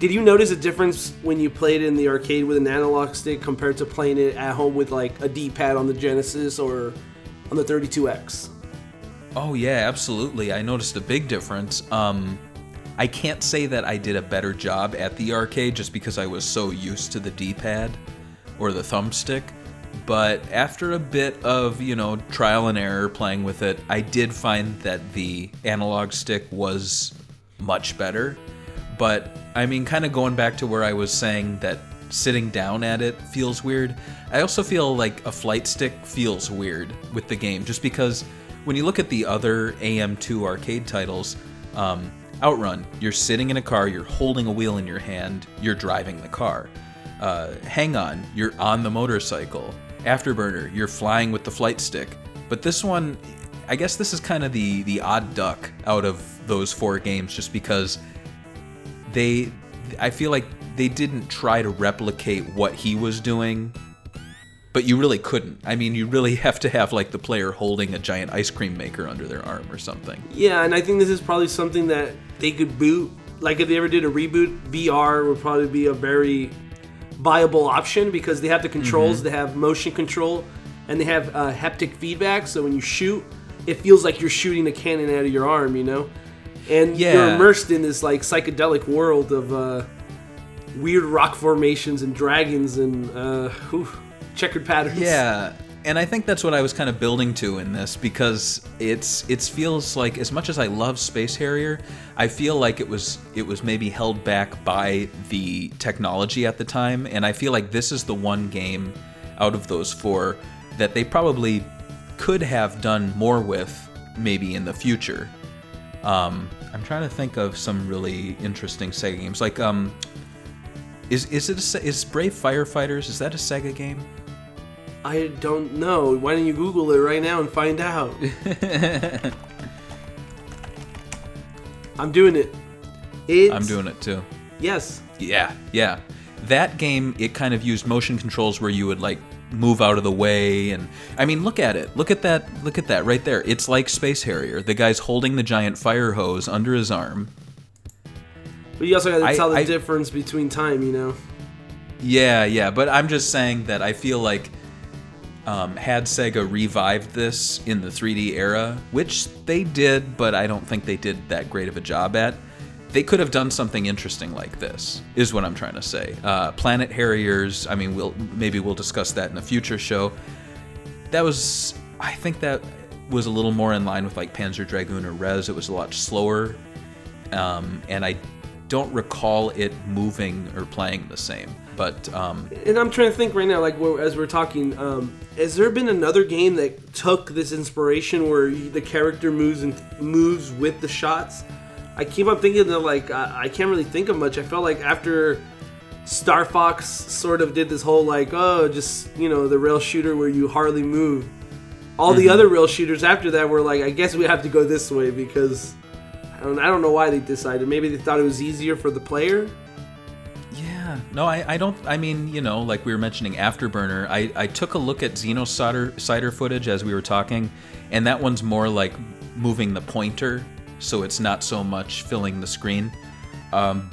[SPEAKER 4] Did you notice a difference when you played in the arcade with an analog stick compared to playing it at home with like a D-pad on the Genesis or on the 32X?
[SPEAKER 3] Oh yeah, absolutely. I noticed a big difference. Um, I can't say that I did a better job at the arcade just because I was so used to the D-pad or the thumbstick. But after a bit of, you know, trial and error playing with it, I did find that the analog stick was much better. But I mean, kind of going back to where I was saying that sitting down at it feels weird. I also feel like a flight stick feels weird with the game, just because when you look at the other AM2 arcade titles, um, Outrun, you're sitting in a car, you're holding a wheel in your hand, you're driving the car. Uh, Hang On, you're on the motorcycle. Afterburner, you're flying with the flight stick. But this one, I guess this is kind of the the odd duck out of those four games, just because they I feel like they didn't try to replicate what he was doing but you really couldn't. I mean, you really have to have like the player holding a giant ice cream maker under their arm or something.
[SPEAKER 4] Yeah, and I think this is probably something that they could boot. Like if they ever did a reboot, VR would probably be a very viable option because they have the controls,
[SPEAKER 3] Mm-hmm.
[SPEAKER 4] they have motion control, and they have uh, haptic feedback. So when you shoot, it feels like you're shooting a cannon out of your arm, you know. And you're immersed in this like psychedelic world of uh, weird rock formations and dragons and uh, whew, checkered patterns.
[SPEAKER 3] Yeah, and I think that's what I was kind of building to in this because it's it feels like as much as I love Space Harrier, I feel like it was it was maybe held back by the technology at the time, and I feel like this is the one game out of those four that they probably could have done more with maybe in the future. Um, I'm trying to think of some really interesting Sega games. Like, um, is is it a, is Brave Firefighters? Is that a Sega game?
[SPEAKER 4] I don't know. Why don't you Google it right now and find out? I'm doing it. It's,
[SPEAKER 3] I'm doing it too.
[SPEAKER 4] Yes.
[SPEAKER 3] Yeah, yeah. That game, it kind of used motion controls where you would like move out of the way, and I mean, look at it. Look at that. Look at that right there. It's like Space Harrier. The guy's holding the giant fire hose under his arm.
[SPEAKER 4] But you also got to
[SPEAKER 3] I-
[SPEAKER 4] tell the
[SPEAKER 3] I-
[SPEAKER 4] difference between time, you know?
[SPEAKER 3] Yeah, yeah. But I'm just saying that I feel like um, had Sega revived this in the 3D era, which they did, but I don't think they did that great of a job at. They could have done something interesting like this, is what I'm trying to say. Uh, Planet Harriers. I mean, we'll maybe we'll discuss that in a future show. That was, I think that was a little more in line with like Panzer Dragoon or Rez. It was a lot slower, um, and I don't recall it moving or playing the same. But um,
[SPEAKER 4] And I'm trying to think right now, like as we're talking, um, has there been another game that took this inspiration where the character moves and moves with the shots? I keep on thinking that like I, I can't really think of much. I felt like after Star Fox sort of did this whole like oh just you know the rail shooter where you hardly move. All the other rail shooters after that were like I guess we have to go this way because I don't I don't know why they decided. Maybe they thought it was easier for the player.
[SPEAKER 3] Yeah, no, I, I don't. I mean, you know, like we were mentioning Afterburner, I, I took a look at Xenocider cider footage as we were talking, and that one's more like moving the pointer, so it's not so much filling the screen. Um,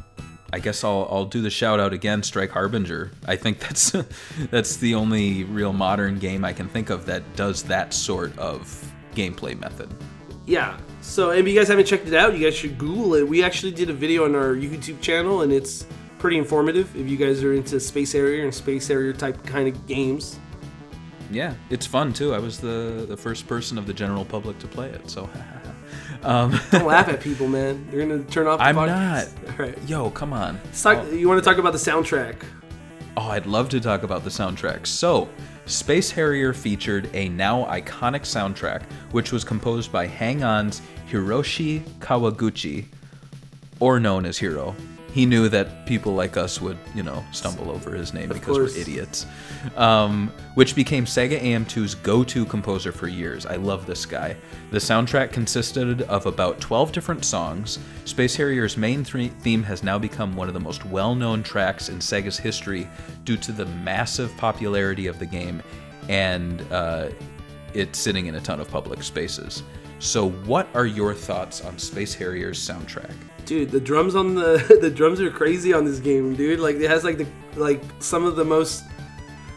[SPEAKER 3] I guess I'll, I'll do the shout out again, Strike Harbinger. I think that's that's the only real modern game I can think of that does that sort of gameplay method.
[SPEAKER 4] Yeah. So if you guys haven't checked it out, you guys should Google it. We actually did a video on our YouTube channel, and it's pretty informative if you guys are into Space Harrier and Space Harrier type kind of games.
[SPEAKER 3] Yeah, it's fun too. I was the the first person of the general public to play it, so. um,
[SPEAKER 4] Don't laugh at people, man. They're gonna turn off. The
[SPEAKER 3] I'm
[SPEAKER 4] podcast.
[SPEAKER 3] not.
[SPEAKER 4] All right.
[SPEAKER 3] Yo, come on.
[SPEAKER 4] Talk, You want to talk about the soundtrack?
[SPEAKER 3] Oh, I'd love to talk about the soundtrack. So, Space Harrier featured a now iconic soundtrack, which was composed by Hang On's Hiroshi Kawaguchi, or known as Hiro. He knew that people like us would, you know, stumble over his name because
[SPEAKER 4] course.
[SPEAKER 3] we're idiots. Um, which became Sega AM2's go to composer for years. I love this guy. The soundtrack consisted of about 12 different songs. Space Harrier's main theme has now become one of the most well known tracks in Sega's history due to the massive popularity of the game and uh, it sitting in a ton of public spaces. So, what are your thoughts on Space Harrier's soundtrack?
[SPEAKER 4] Dude, the drums on the the drums are crazy on this game, dude. Like it has like the like some of the most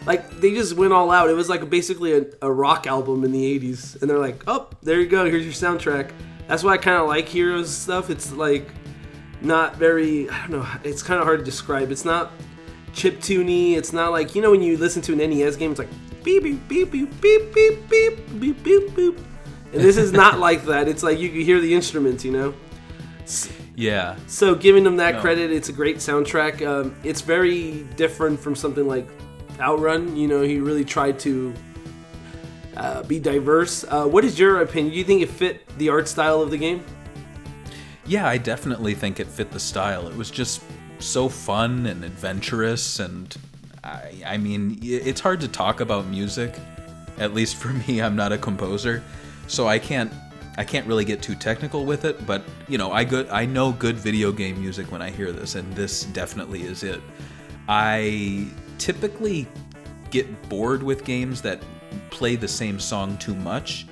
[SPEAKER 4] like they just went all out. It was like basically a, a rock album in the 80s. And they're like, "Oh, there you go. Here's your soundtrack." That's why I kind of like Hiro's stuff. It's like not very I don't know, it's kind of hard to describe. It's not chip tuney. It's not like, you know when you listen to an NES game, it's like beep beep beep beep beep beep beep beep beep beep. And this is not like that. It's like you can hear the instruments, you know?
[SPEAKER 3] Yeah,
[SPEAKER 4] So giving them that
[SPEAKER 3] No.
[SPEAKER 4] credit, it's a great soundtrack. Um, it's very different from something like Outrun. You know, he really tried to uh, be diverse. Uh, what is your opinion? Do you think it fit the art style of the game?
[SPEAKER 3] Yeah, I definitely think it fit the style. It was just so fun and adventurous, and I, I mean, it's hard to talk about music. At least for me, I'm not a composer, so I can't, I can't really get too technical with it. But you know, I good, I know good video game music when I hear this, and this definitely is it. I typically get bored with games that play the same song too much.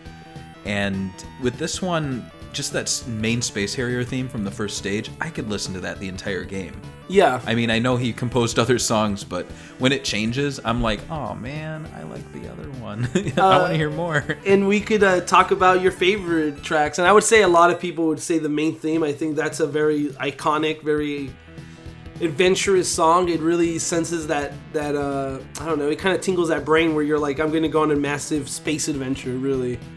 [SPEAKER 3] And with this one, just that main Space Harrier theme from the first stage, I could listen to that the entire game.
[SPEAKER 4] Yeah.
[SPEAKER 3] I mean, I know he composed other songs, but when it changes, I'm like, oh man, I like the other one. I want to hear more.
[SPEAKER 4] and we could uh, talk about your favorite tracks. And I would say a lot of people would say the main theme. I think that's a very iconic, very adventurous song. It really senses that that uh, I don't know. It kind of tingles that brain where you're like, I'm going to go on a massive space adventure. Really.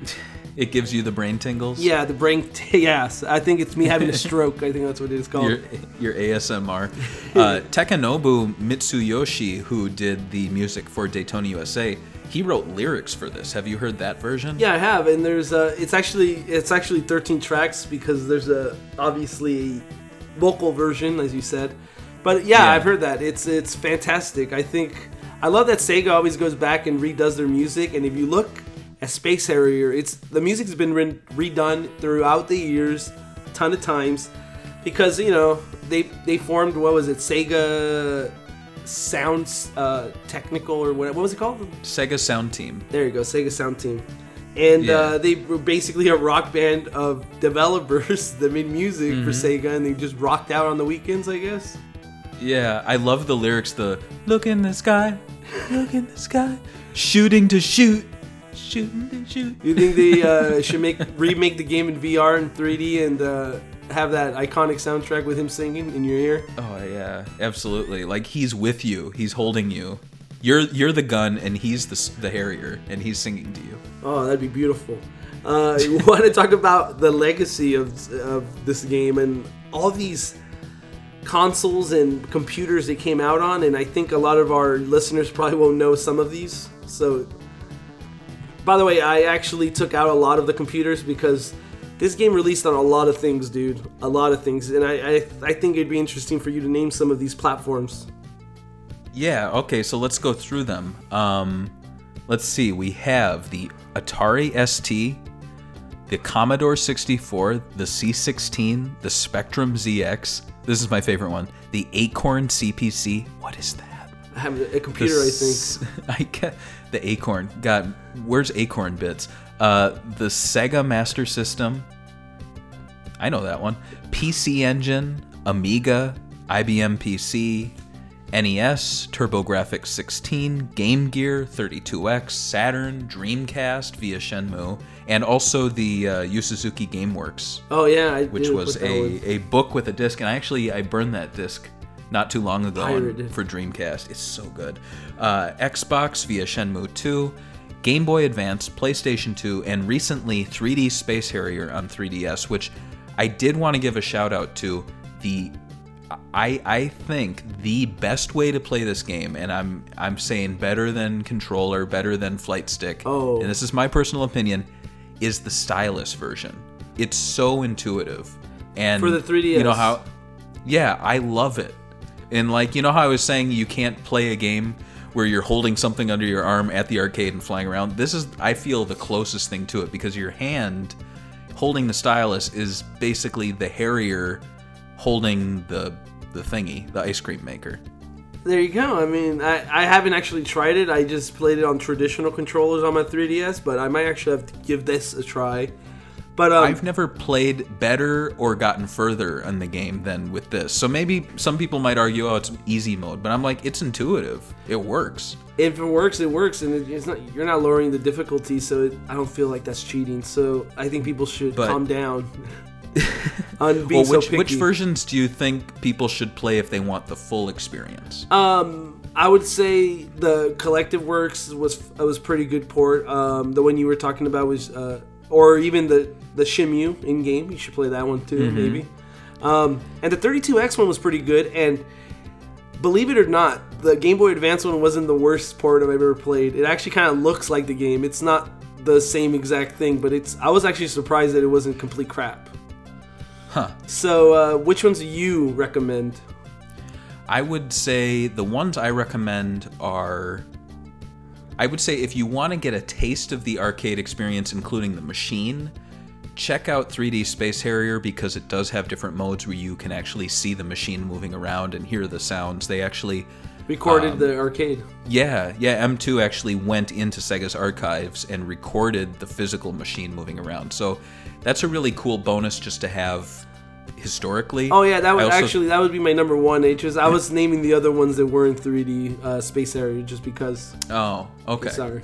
[SPEAKER 3] It gives you the brain tingles.
[SPEAKER 4] Yeah, the brain. yes, I think it's me having a stroke. I think that's what it is called.
[SPEAKER 3] Your, your ASMR. Uh, Takanobu Mitsuyoshi, who did the music for Daytona USA, he wrote lyrics for this. Have you heard that version?
[SPEAKER 4] Yeah, I have, and there's uh, it's actually it's actually 13 tracks because there's a obviously a vocal version, as you said. But yeah,
[SPEAKER 3] Yeah.
[SPEAKER 4] I've heard that. It's it's fantastic. I think I love that Sega always goes back and redoes their music. And if you look at Space Harrier, it's the music's been re- redone throughout the years, a ton of times, because you know they they formed what was it Sega Sounds uh, Technical or what what was it called?
[SPEAKER 3] Sega Sound Team.
[SPEAKER 4] There you go, Sega Sound Team. And
[SPEAKER 3] Yeah.
[SPEAKER 4] uh, they were basically a rock band of developers that made music for
[SPEAKER 3] Mm-hmm.
[SPEAKER 4] Sega, and they just rocked out on the weekends, I guess.
[SPEAKER 3] Yeah, I love the lyrics. The look in the sky, look in the sky, Shooting to shoot. Shooting to shoot.
[SPEAKER 4] You think they uh, should make remake the game in VR and 3D and uh, have that iconic soundtrack with him singing in your ear?
[SPEAKER 3] Oh yeah, absolutely. Like he's with you. He's holding you. You're you're the gun and he's the the Harrier and he's singing to you.
[SPEAKER 4] Oh, that'd be beautiful. Uh, we want to talk about the legacy of, of this game and all these consoles and computers they came out on, and I think a lot of our listeners probably won't know some of these. So, by the way, I actually took out a lot of the computers because this game released on a lot of things, dude. A lot of things, and I, I, I think it'd be interesting for you to name some of these platforms.
[SPEAKER 3] Yeah, okay, so let's go through them. Um, let's see, we have the Atari ST, the Commodore 64, the C16, the Spectrum ZX. This is my favorite one. The Acorn CPC. What is that?
[SPEAKER 4] I have a computer, I think.
[SPEAKER 3] I get the Acorn. God, where's Acorn bits? Uh, the Sega Master System. I know that one. PC Engine, Amiga, IBM PC, NES, TurboGrafx 16, Game Gear, 32X, Saturn, Dreamcast via Shenmue, and also the uh, Yu Suzuki GameWorks
[SPEAKER 4] Oh yeah, I
[SPEAKER 3] which was
[SPEAKER 4] put that one.
[SPEAKER 3] a, a book with a disc and I actually I burned that disc not too long ago on- for Dreamcast. It's so good. Uh, Xbox via Shenmue 2, Game Boy Advance, PlayStation 2, and recently 3D Space Harrier on 3DS, which I did want to give a shout out to the I I think the best way to play this game, and I'm I'm saying better than controller, better than flight stick.
[SPEAKER 4] Oh.
[SPEAKER 3] and this is my personal opinion, is the stylus version. It's so intuitive, and
[SPEAKER 4] For the 3DS.
[SPEAKER 3] you know how, yeah, I love it. And like you know how I was saying, you can't play a game where you're holding something under your arm at the arcade and flying around. This is I feel the closest thing to it because your hand holding the stylus is basically the Harrier holding the the thingy, the ice cream maker.
[SPEAKER 4] There you go. I mean, I, I haven't actually tried it. I just played it on traditional controllers on my 3DS, but I might actually have to give this a try. But um,
[SPEAKER 3] I've never played better or gotten further in the game than with this. So maybe some people might argue, oh, it's easy mode, but I'm like, it's intuitive. It works.
[SPEAKER 4] if it works, it works, and it's not. You're not lowering the difficulty, so it, I don't feel like that's cheating. So I think people should
[SPEAKER 3] But-
[SPEAKER 4] calm down on being
[SPEAKER 3] Well, which
[SPEAKER 4] so
[SPEAKER 3] which versions do you think people should play if they want the full experience?
[SPEAKER 4] Um, I would say the Collective Works was was pretty good port. Um, the one you were talking about was, uh, or even the the Shenmue in game. You should play that one too,
[SPEAKER 3] Mm-hmm.
[SPEAKER 4] maybe. Um, and the 32X one was pretty good. And believe it or not, the Game Boy Advance one wasn't the worst port I've ever played. It actually kind of looks like the game. It's not the same exact thing, but it's. I was actually surprised that it wasn't complete crap.
[SPEAKER 3] Huh.
[SPEAKER 4] So, uh, which ones do you recommend?
[SPEAKER 3] I would say the ones I recommend are. I would say if you want to get a taste of the arcade experience, including the machine, check out 3D Space Harrier because it does have different modes where you can actually see the machine moving around and hear the sounds. They actually.
[SPEAKER 4] Recorded
[SPEAKER 3] Um,
[SPEAKER 4] the arcade.
[SPEAKER 3] Yeah, yeah, M2 actually went into Sega's archives and recorded the physical machine moving around. So that's a really cool bonus just to have historically.
[SPEAKER 4] Oh yeah, that would
[SPEAKER 3] also-
[SPEAKER 4] actually that would be my number one. Just I was naming the other ones that were in 3D uh, Space Harrier just because.
[SPEAKER 3] Oh, okay.
[SPEAKER 4] Sorry.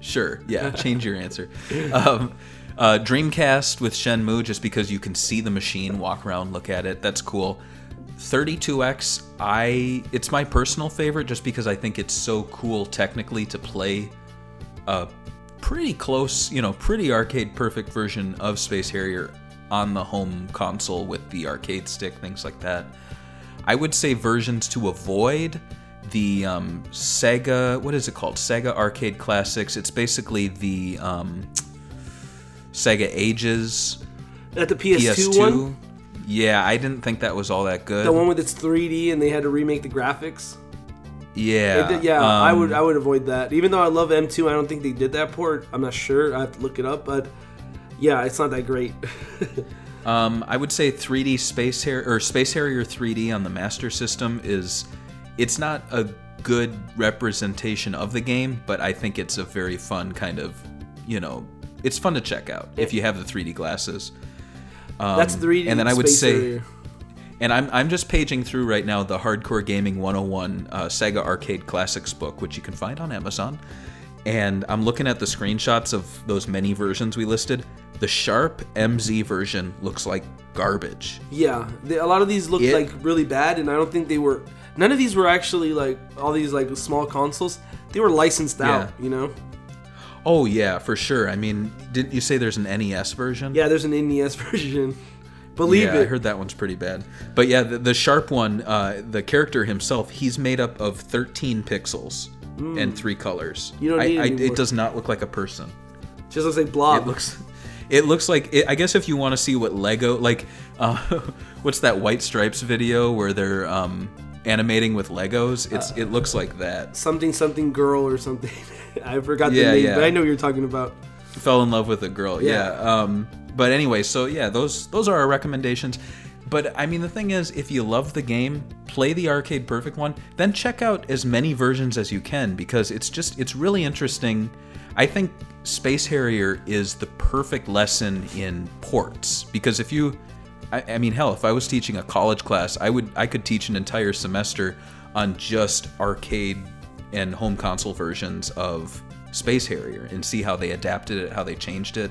[SPEAKER 3] Sure. Yeah. Change your answer. Um, uh, Dreamcast with Shenmue, just because you can see the machine, walk around, look at it. That's cool. 32X, I it's my personal favorite just because I think it's so cool technically to play a pretty close, you know, pretty arcade perfect version of Space Harrier on the home console with the arcade stick, things like that. I would say versions to avoid the um, Sega. What is it called? Sega Arcade Classics. It's basically the um, Sega Ages
[SPEAKER 4] At the PS2,
[SPEAKER 3] PS2.
[SPEAKER 4] one,
[SPEAKER 3] Yeah, I didn't think that was all that good.
[SPEAKER 4] the one with its 3D and they had to remake the graphics.
[SPEAKER 3] yeah,
[SPEAKER 4] did- yeah, I would
[SPEAKER 3] um,
[SPEAKER 4] I would avoid that. Even though I love M2, I don't think they did that port. I'm not sure. I have to look it up, but yeah, it's not that great.
[SPEAKER 3] Um, I would say 3D Space Harrier or Space Harrier 3D on the Master System is it's not a good representation of the game, but I think it's a very fun kind of, you know, it's fun to check out if you have the 3D glasses. Um,
[SPEAKER 4] That's 3D.
[SPEAKER 3] And then I would
[SPEAKER 4] space
[SPEAKER 3] say
[SPEAKER 4] area.
[SPEAKER 3] and I'm, I'm just paging through right now the Hardcore Gaming 101 uh, Sega Arcade Classics book, which you can find on Amazon. and I'm looking at the screenshots of those many versions we listed. The Sharp MZ version looks like garbage.
[SPEAKER 4] Yeah, a lot of these looked
[SPEAKER 3] It-
[SPEAKER 4] like really bad, and I don't think they were. None of these were actually like all these like small consoles. They were licensed out, you know.
[SPEAKER 3] Oh yeah, for sure. I mean, didn't you say there's an NES version?
[SPEAKER 4] Yeah, there's an NES version. Believe
[SPEAKER 3] yeah,
[SPEAKER 4] it.
[SPEAKER 3] I heard that one's pretty bad. But yeah, the, the sharp one, uh, the character himself, he's made up of 13 pixels and three colors.
[SPEAKER 4] Hmm. You don't
[SPEAKER 3] I,
[SPEAKER 4] need
[SPEAKER 3] I,
[SPEAKER 4] any
[SPEAKER 3] it does not look like a person.
[SPEAKER 4] Just looks like blob.
[SPEAKER 3] It looks, it looks like. It, I guess if you want to see what Lego, like, uh, what's that White Stripes video where they're um, animating with Legos? It's
[SPEAKER 4] Uh,
[SPEAKER 3] it looks like that.
[SPEAKER 4] something something girl or something. I forgot
[SPEAKER 3] Yeah,
[SPEAKER 4] the name,
[SPEAKER 3] yeah.
[SPEAKER 4] but I know what you're talking about.
[SPEAKER 3] fell in love with a girl. Yeah.
[SPEAKER 4] Yeah.
[SPEAKER 3] Um, but anyway, so yeah, those those are our recommendations. But I mean, the thing is, if you love the game, play the arcade perfect one. Then check out as many versions as you can because it's just it's really interesting. I think Space Harrier is the perfect lesson in ports because if you, I, I mean, hell, if I was teaching a college class, I would I could teach an entire semester on just arcade and home console versions of Space Harrier and see how they adapted it, how they changed it.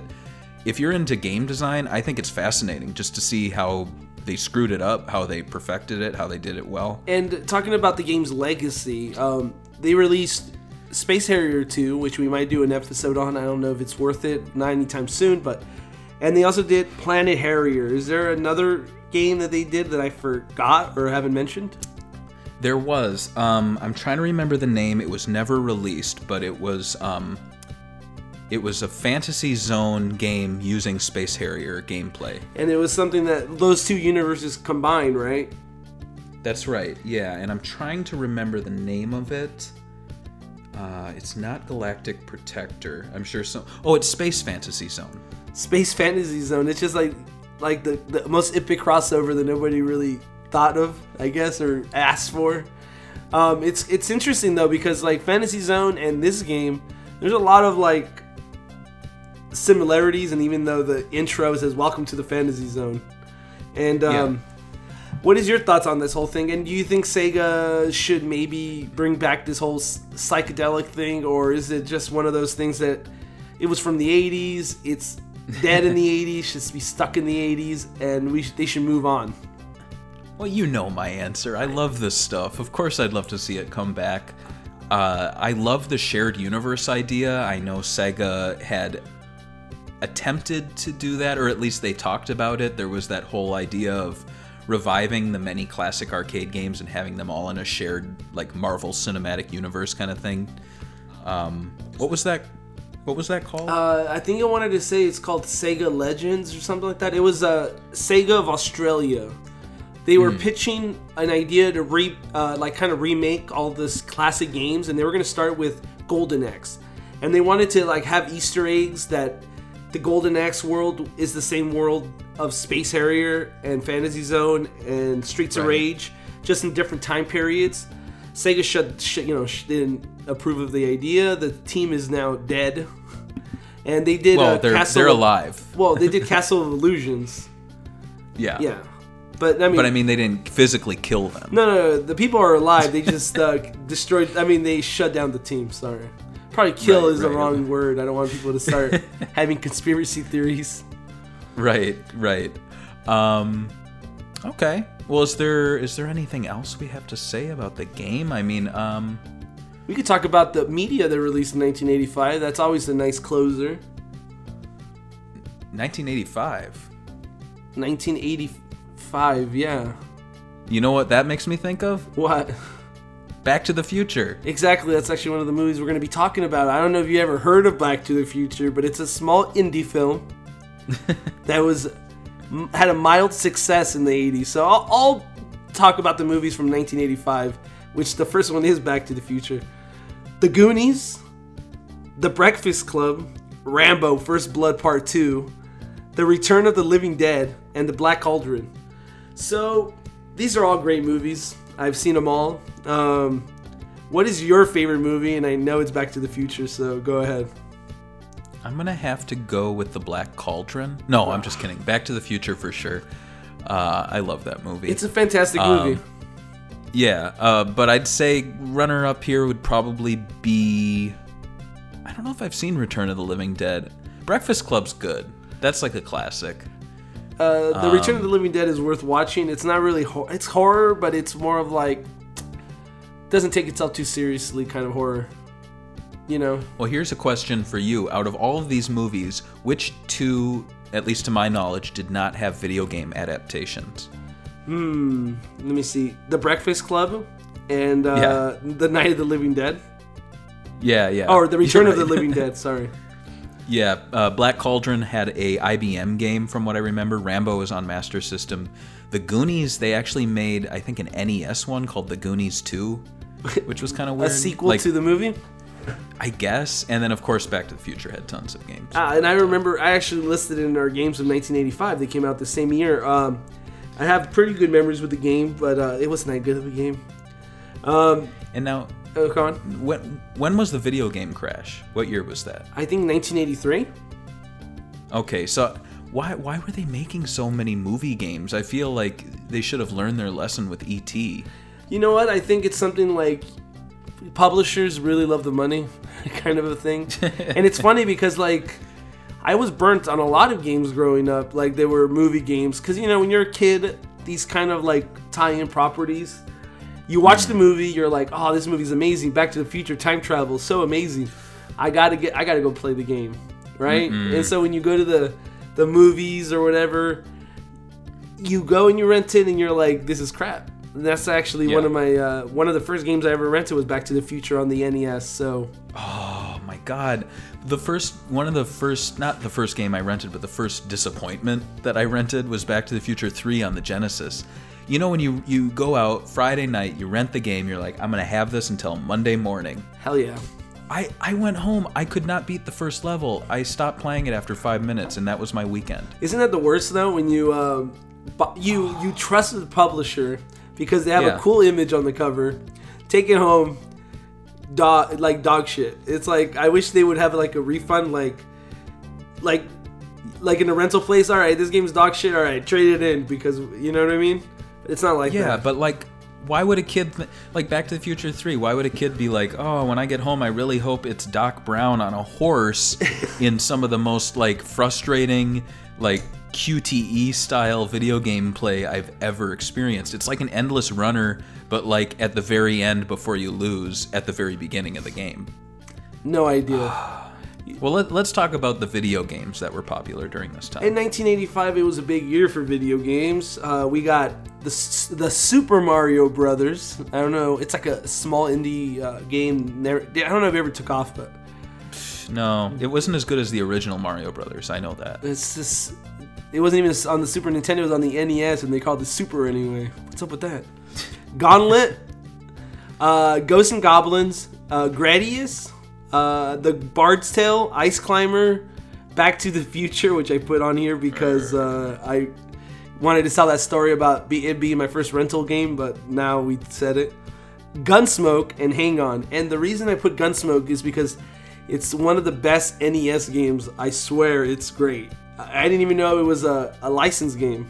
[SPEAKER 3] If you're into game design, I think it's fascinating just to see how they screwed it up, how they perfected it, how they did it well.
[SPEAKER 4] And talking about the game's legacy, um, they released Space Harrier 2, which we might do an episode on. I don't know if it's worth it, not anytime soon, but. And they also did Planet Harrier. Is there another game that they did that I forgot or haven't mentioned?
[SPEAKER 3] There was, um, I'm trying to remember the name. It was never released, but it was, um, it was a fantasy zone game using Space Harrier gameplay.
[SPEAKER 4] And it was something that those two universes combined, right?
[SPEAKER 3] That's right, yeah. And I'm trying to remember the name of it. Uh, it's not Galactic Protector. I'm sure so. Oh, it's Space Fantasy Zone.
[SPEAKER 4] Space Fantasy Zone. It's just like like the, the most epic crossover that nobody really thought of, I guess, or asked for. Um, it's it's interesting though because like Fantasy Zone and this game, there's a lot of like similarities, and even though the intro says "Welcome to the Fantasy Zone," and um, what is your thoughts on this whole thing? And do you think Sega should maybe bring back this whole psychedelic thing, or is it just one of those things that it was from the '80s? It's dead in the '80s, should be stuck in the '80s, and we sh- they should move on.
[SPEAKER 3] Well, you know my answer. I love this stuff. Of course, I'd love to see it come back. Uh, I love the shared universe idea. I know Sega had attempted to do that, or at least they talked about it. There was that whole idea of reviving the many classic arcade games and having them all in a shared, like Marvel Cinematic Universe kind of thing. Um, what was that? What was that called?
[SPEAKER 4] Uh, I think I wanted to say it's called Sega Legends or something like that. It was uh, Sega of Australia. They were pitching an idea to re, uh, like kind of remake all this classic games, and they were going to start with Golden Axe, and they wanted to like have Easter eggs that the Golden Axe world is the same world of Space Harrier and Fantasy Zone and Streets of Rage, just in different time periods. Sega shut, sh- you know, sh- didn't approve of the idea. The team is now dead, and they did.
[SPEAKER 3] well,
[SPEAKER 4] uh,
[SPEAKER 3] they're
[SPEAKER 4] Castle
[SPEAKER 3] they're
[SPEAKER 4] of-
[SPEAKER 3] alive.
[SPEAKER 4] Well, they did Castle of Illusions.
[SPEAKER 3] Yeah.
[SPEAKER 4] Yeah, but I mean,
[SPEAKER 3] But I mean, they didn't physically kill them.
[SPEAKER 4] no, no, no, the people are alive. They just uh, destroyed. I mean, they shut down the team. Sorry, probably kill
[SPEAKER 3] Right,
[SPEAKER 4] is the
[SPEAKER 3] right.
[SPEAKER 4] wrong word. I don't want people to start having conspiracy theories.
[SPEAKER 3] Right, right. Um, okay. Well, is there is there anything else we have to say about the game? I mean, um,
[SPEAKER 4] We could talk about the media that released in 1985. That's always a nice closer.
[SPEAKER 3] 1985.
[SPEAKER 4] 1985, yeah.
[SPEAKER 3] You know what that makes me think of?
[SPEAKER 4] What?
[SPEAKER 3] Back to the Future.
[SPEAKER 4] Exactly, that's actually one of the movies we're going to be talking about. I don't know if you ever heard of Back to the Future, but it's a small indie film that was had a mild success in the 80s. So I'll, I'll talk about the movies from 1985, which the first one is Back to the Future. The Goonies, The Breakfast Club, Rambo First Blood Part 2, The Return of the Living Dead, and The Black Cauldron. So these are all great movies. I've seen them all. Um, what is your favorite movie? And I know it's Back to the Future, so go ahead.
[SPEAKER 3] I'm gonna have to go with the Black Cauldron. No, I'm just kidding. Back to the Future for sure. Uh, I love that movie.
[SPEAKER 4] It's a fantastic
[SPEAKER 3] Um,
[SPEAKER 4] movie.
[SPEAKER 3] yeah, uh, but I'd say runner up here would probably be. I don't know if I've seen Return of the Living Dead. Breakfast Club's good. That's like a classic.
[SPEAKER 4] Uh, the Return of
[SPEAKER 3] Um,
[SPEAKER 4] the Living Dead is worth watching. It's not really hor- it's horror, but it's more of like doesn't take itself too seriously kind of horror. You know,
[SPEAKER 3] Well, here's a question for you. Out of all of these movies, which two, at least to my knowledge, did not have video game adaptations? Hmm.
[SPEAKER 4] Let me see. The Breakfast Club and uh, The Night of the Living Dead.
[SPEAKER 3] Yeah, yeah.
[SPEAKER 4] Or The Return of the. Living Dead, sorry.
[SPEAKER 3] Yeah, uh, Black Cauldron had a IBM game from what I remember. Rambo was on Master System. The Goonies, they actually made, I think, an NES one called The Goonies 2, which was kind of weird.
[SPEAKER 4] A sequel
[SPEAKER 3] Like,
[SPEAKER 4] to the movie.
[SPEAKER 3] I guess. And then, of course, Back to the Future had tons of games.
[SPEAKER 4] Ah, and I remember I actually listed in our games of 1985. They came out the same year. Um, I have pretty good memories with the game, but uh, it wasn't that good of a game.
[SPEAKER 3] And now,
[SPEAKER 4] Oh, come on.
[SPEAKER 3] when when was the video game crash? What year was that?
[SPEAKER 4] I think 1983.
[SPEAKER 3] Okay, so why why were they making so many movie games? I feel like they should have learned their lesson with ET.
[SPEAKER 4] You know what? I think it's something like publishers really love the money, kind of a thing. and it's funny because like I was burnt on a lot of games growing up. Like they were movie games because you know when you're a kid, these kind of like tie-in properties. You watch the mm-hmm. movie, you're like, oh, this movie's amazing. Back to the Future, time travel, so amazing. I gotta get, I gotta go play the game, right? Mm-hmm. And so when you go to the the movies or whatever, you go and you rent it and you're like this is crap and that's actually one of my uh, one of the first games i ever rented was back to the future on the nes so
[SPEAKER 3] Oh my god. The first one of the first not the first game I rented, but the first disappointment that I rented was Back to the Future 3 on the Genesis. You know when you you go out Friday night, you rent the game, you're like, I'm gonna have this until Monday morning.
[SPEAKER 4] hell yeah
[SPEAKER 3] I, I went home. I could not beat the first level. I stopped playing it after five minutes, and that was my weekend.
[SPEAKER 4] isn't that the worst though when you um, bu- you you trust the publisher because they have
[SPEAKER 3] Yeah.
[SPEAKER 4] a cool image on the cover. Take it home. Dog like dog shit. It's like i wish they would have like a refund like like like in a rental place. All right this game's dog shit. All right trade it in because you know what i mean? It's not like
[SPEAKER 3] Yeah,
[SPEAKER 4] that.
[SPEAKER 3] but like, why would a kid th- like Back to the Future Three? Why would a kid be like, oh, when I get home, I really hope it's Doc Brown on a horse in some of the most like frustrating, like QTE style video game play I've ever experienced. It's like an endless runner, but like at the very end before you lose at the very beginning of the game.
[SPEAKER 4] no idea
[SPEAKER 3] Well, let, let's talk about the video games that were popular during this time.
[SPEAKER 4] In 1985, it was a big year for video games. Uh, we got the the Super Mario Brothers. I don't know. It's like a small indie uh, game. I don't know if it ever took off, but
[SPEAKER 3] no, it wasn't as good as the original Mario Brothers. I know that.
[SPEAKER 4] it's just. It wasn't even on the Super Nintendo. It was on the NES, and they called it Super anyway. What's up with that? Gauntlet, uh, Ghosts and Goblins, uh, Gradius, uh, the Bard's Tale, Ice Climber, Back to the Future, which I put on here because uh, I wanted to tell that story about it being my first rental game, but now we said it. Gunsmoke and Hang On. And the reason I put Gunsmoke is because it's one of the best NES games. I swear it's great. I I didn't even know it was a, a licensed game.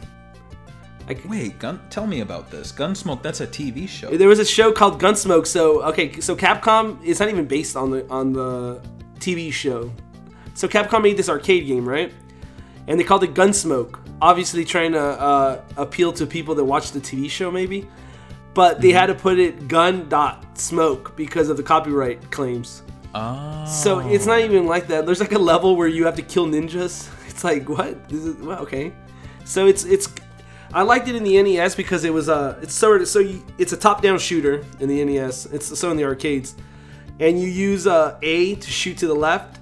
[SPEAKER 4] I,
[SPEAKER 3] Wait, gun, tell me about this. Gunsmoke, that's a TV show.
[SPEAKER 4] there was a show called Gunsmoke. So okay, so Capcom it's not even based on the on the TV show. So Capcom made this arcade game, right? And they called it Gunsmoke. Obviously, trying to uh, appeal to people that watch the TV show, maybe. But they had to put it gun dot smoke because of the copyright claims.
[SPEAKER 3] Oh.
[SPEAKER 4] So it's not even like that. There's like a level where you have to kill ninjas. It's like what? This is well, okay. So it's it's. I liked it in the NES because it was uh it's sort of so you, it's a top-down shooter in the NES. It's so in the arcades, and you use uh, A to shoot to the left,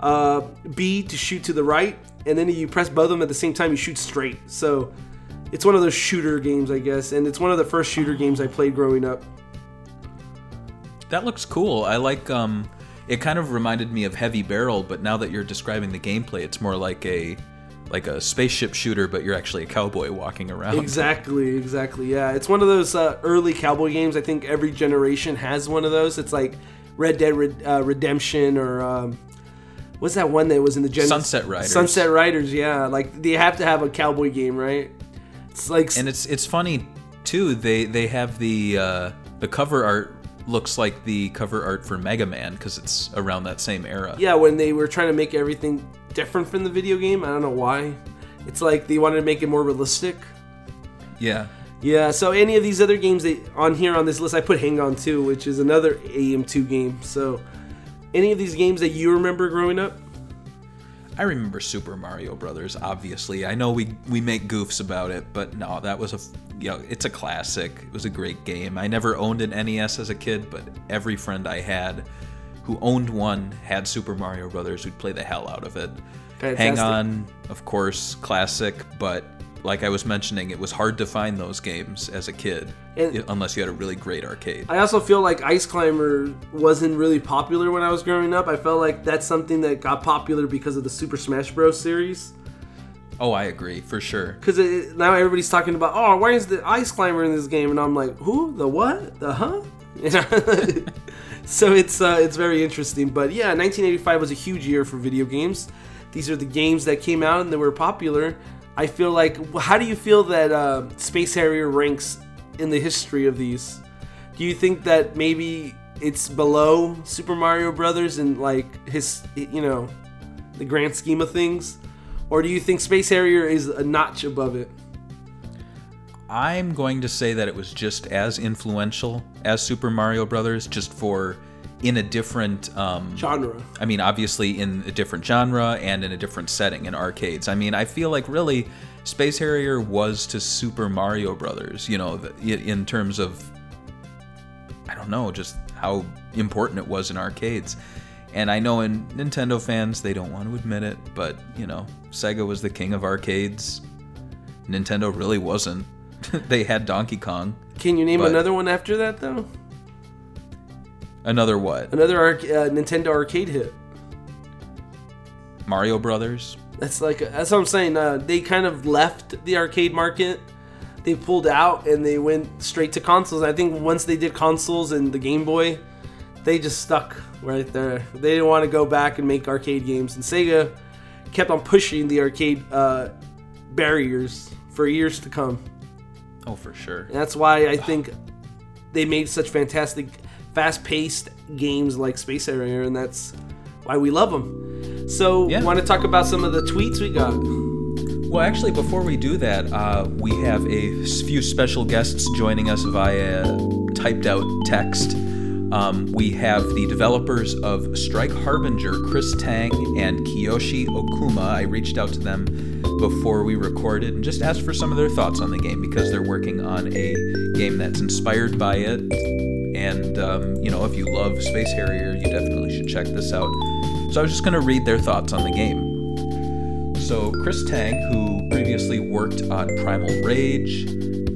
[SPEAKER 4] uh, B to shoot to the right, and then you press both of them at the same time. You shoot straight. So it's one of those shooter games, I guess, and it's one of the first shooter games I played growing up.
[SPEAKER 3] That looks cool. I like um it kind of reminded me of Heavy Barrel, but now that you're describing the gameplay, it's more like a like a spaceship shooter, but you're actually a cowboy walking around.
[SPEAKER 4] Exactly, exactly. Yeah, it's one of those uh, early cowboy games. I think every generation has one of those. It's like Red Dead Red, uh, Redemption or um, what's that one that was in the gen-
[SPEAKER 3] Sunset Riders.
[SPEAKER 4] Sunset Riders. Yeah, like they have to have a cowboy game, right? It's like
[SPEAKER 3] And it's it's funny too. They they have the uh, the cover art looks like the cover art for Mega Man because it's around that same era.
[SPEAKER 4] Yeah, when they were trying to make everything different from the video game. I don't know why. It's like they wanted to make it more realistic.
[SPEAKER 3] Yeah.
[SPEAKER 4] Yeah, so any of these other games that on here on this list, I put Hang On 2, which is another AM2 game. So, any of these games that you remember growing up?
[SPEAKER 3] I remember Super Mario Brothers. Obviously, I know we we make goofs about it, but no, that was a you know, it's a classic. It was a great game. I never owned an NES as a kid, but every friend I had who owned one had Super Mario Brothers. We'd play the hell out of it. Hang On, of course, classic, but like I was mentioning, it was hard to find those games as a kid
[SPEAKER 4] And-
[SPEAKER 3] unless you had a really great arcade.
[SPEAKER 4] I also feel like Ice Climber wasn't really popular when I was growing up. I felt like that's something that got popular because of the Super Smash Bros. series.
[SPEAKER 3] Oh, I agree for sure.
[SPEAKER 4] Because now everybody's talking about, oh, why is the Ice Climber in this game? And I'm like, who? The what? The huh? So it's uh, it's very interesting. But yeah, 1985 was a huge year for video games. These are the games that came out and they were popular. I feel like, how do you feel that uh, Space Harrier ranks in the history of these? Do you think that maybe it's below Super Mario Brothers and like his, you know, the grand scheme of things? Or do you think Space Harrier is a notch above it?
[SPEAKER 3] I'm going to say that it was just as influential as Super Mario Brothers, just for in a different um,
[SPEAKER 4] Genre.
[SPEAKER 3] I mean, obviously in a different genre and in a different setting in arcades. I mean, I feel like really Space Harrier was to Super Mario Brothers, you know, in terms of I don't know, just how important it was in arcades. And I know in Nintendo fans they don't want to admit it, but you know, Sega was the king of arcades. Nintendo really wasn't. they had Donkey Kong.
[SPEAKER 4] Can you name another one after that though?
[SPEAKER 3] Another what?
[SPEAKER 4] Another arc- uh, Nintendo arcade hit.
[SPEAKER 3] Mario Brothers.
[SPEAKER 4] That's like that's what I'm saying. Uh, they kind of left the arcade market. They pulled out and they went straight to consoles. I think once they did consoles and the Game Boy, they just stuck right there. They didn't want to go back and make arcade games. And Sega kept on pushing the arcade uh, barriers for years to come.
[SPEAKER 3] Oh, for sure.
[SPEAKER 4] And that's why I think they made such fantastic, fast-paced games like Space Harrier, and that's why we love them. So,
[SPEAKER 3] Yeah.
[SPEAKER 4] want to talk about some of the tweets we got?
[SPEAKER 3] Well, actually, before we do that, uh, we have a few special guests joining us via typed out text. Um, we have the developers of Strike Harbinger, Chris Tang and Kiyoshi Okuma. I reached out to them before we recorded and just asked for some of their thoughts on the game because they're working on a game that's inspired by it. And, um, you know, if you love Space Harrier, you definitely should check this out. So I was just going to read their thoughts on the game. So, Chris Tang, who previously worked on Primal Rage,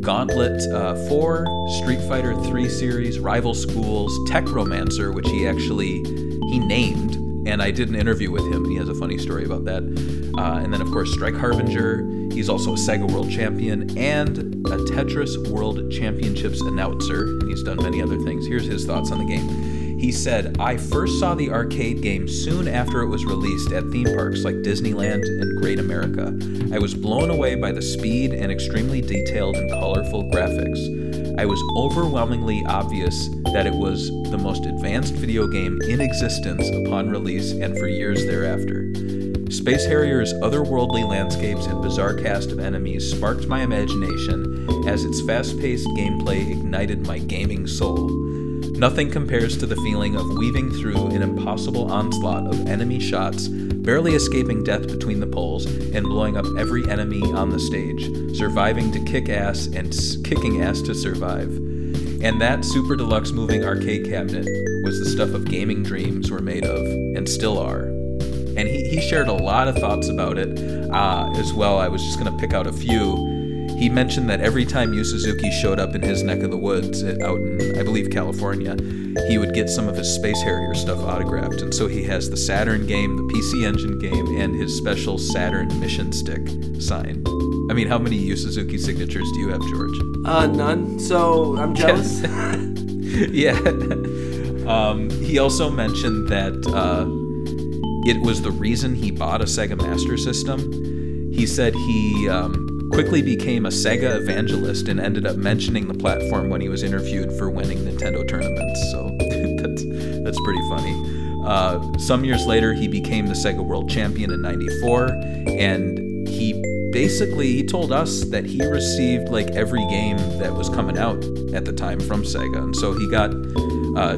[SPEAKER 3] Gauntlet uh, 4, Street Fighter 3 series, Rival Schools, Tech Romancer, which he actually he named, and I did an interview with him, and he has a funny story about that. Uh, and then, of course, Strike Harbinger. He's also a Sega World Champion and a Tetris World Championships announcer, and he's done many other things. Here's his thoughts on the game. He said, I first saw the arcade game soon after it was released at theme parks like Disneyland and Great America. I was blown away by the speed and extremely detailed and colorful graphics. I was overwhelmingly obvious that it was the most advanced video game in existence upon release and for years thereafter. Space Harrier's otherworldly landscapes and bizarre cast of enemies sparked my imagination as its fast paced gameplay ignited my gaming soul. Nothing compares to the feeling of weaving through an impossible onslaught of enemy shots, barely escaping death between the poles, and blowing up every enemy on the stage, surviving to kick ass and kicking ass to survive. And that super deluxe moving arcade cabinet was the stuff of gaming dreams were made of, and still are. And he, he shared a lot of thoughts about it uh, as well. I was just going to pick out a few. He mentioned that every time Yu Suzuki showed up in his neck of the woods uh, out in, I believe, California, he would get some of his Space Harrier stuff autographed. And so he has the Saturn game, the PC Engine game, and his special Saturn mission stick signed. I mean, how many Yu Suzuki signatures do you have, George?
[SPEAKER 4] Uh, none. So I'm jealous.
[SPEAKER 3] yeah. um, he also mentioned that uh, it was the reason he bought a Sega Master System. He said he um, quickly became a Sega evangelist and ended up mentioning the platform when he was interviewed for winning Nintendo tournaments. So that's, that's pretty funny. Uh, some years later, he became the Sega World Champion in '94, and he basically he told us that he received like every game that was coming out at the time from Sega, and so he got uh,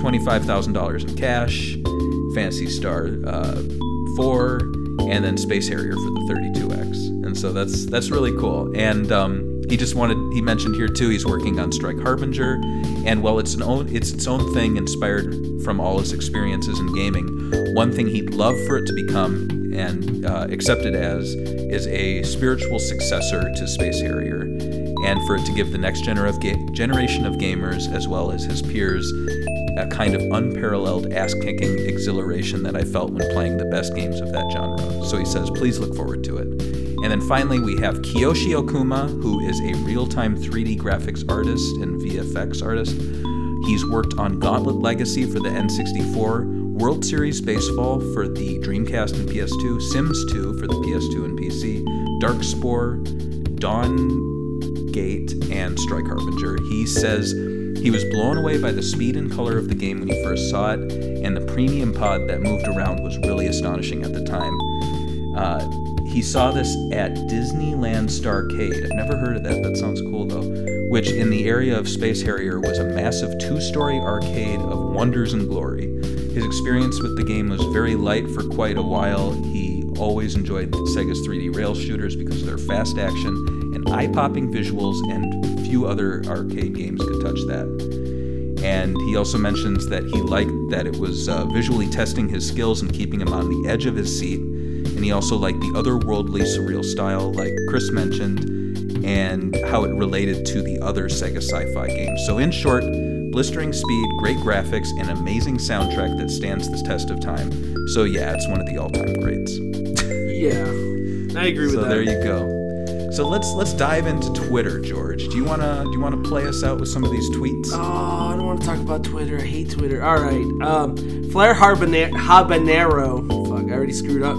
[SPEAKER 3] twenty-five thousand dollars in cash, Phantasy Star uh, Four, and then Space Harrier for the 32X, so that's that's really cool. And um, he just wanted he mentioned here too he's working on Strike Harbinger, and while it's an own it's its own thing inspired from all his experiences in gaming, one thing he'd love for it to become and uh, accepted as is a spiritual successor to Space Harrier, and for it to give the next gener of ga- generation of gamers as well as his peers a kind of unparalleled ass-kicking exhilaration that I felt when playing the best games of that genre. So he says, please look forward to it. And then finally, we have Kiyoshi Okuma, who is a real time 3D graphics artist and VFX artist. He's worked on Gauntlet Legacy for the N64, World Series Baseball for the Dreamcast and PS2, Sims 2 for the PS2 and PC, Darkspore, Dawngate, and Strike Harbinger. He says he was blown away by the speed and color of the game when he first saw it, and the premium pod that moved around was really astonishing at the time. Uh, he saw this at Disneyland Starcade. I've never heard of that. That sounds cool though. Which in the area of Space Harrier was a massive two-story arcade of wonders and glory. His experience with the game was very light for quite a while. He always enjoyed Sega's 3D rail shooters because of their fast action and eye-popping visuals, and few other arcade games could touch that. And he also mentions that he liked that it was uh, visually testing his skills and keeping him on the edge of his seat and he also liked the otherworldly surreal style, like Chris mentioned, and how it related to the other Sega sci fi games. So, in short, blistering speed, great graphics, and amazing soundtrack that stands the test of time. So, yeah, it's one of the all time greats.
[SPEAKER 4] Yeah, I agree with
[SPEAKER 3] so
[SPEAKER 4] that.
[SPEAKER 3] So, there you go. So let's let's dive into Twitter, George. Do you wanna do you wanna play us out with some of these tweets?
[SPEAKER 4] Oh, I don't want to talk about Twitter. I hate Twitter. All right. Um, Flair Habanero. Fuck, I already screwed up.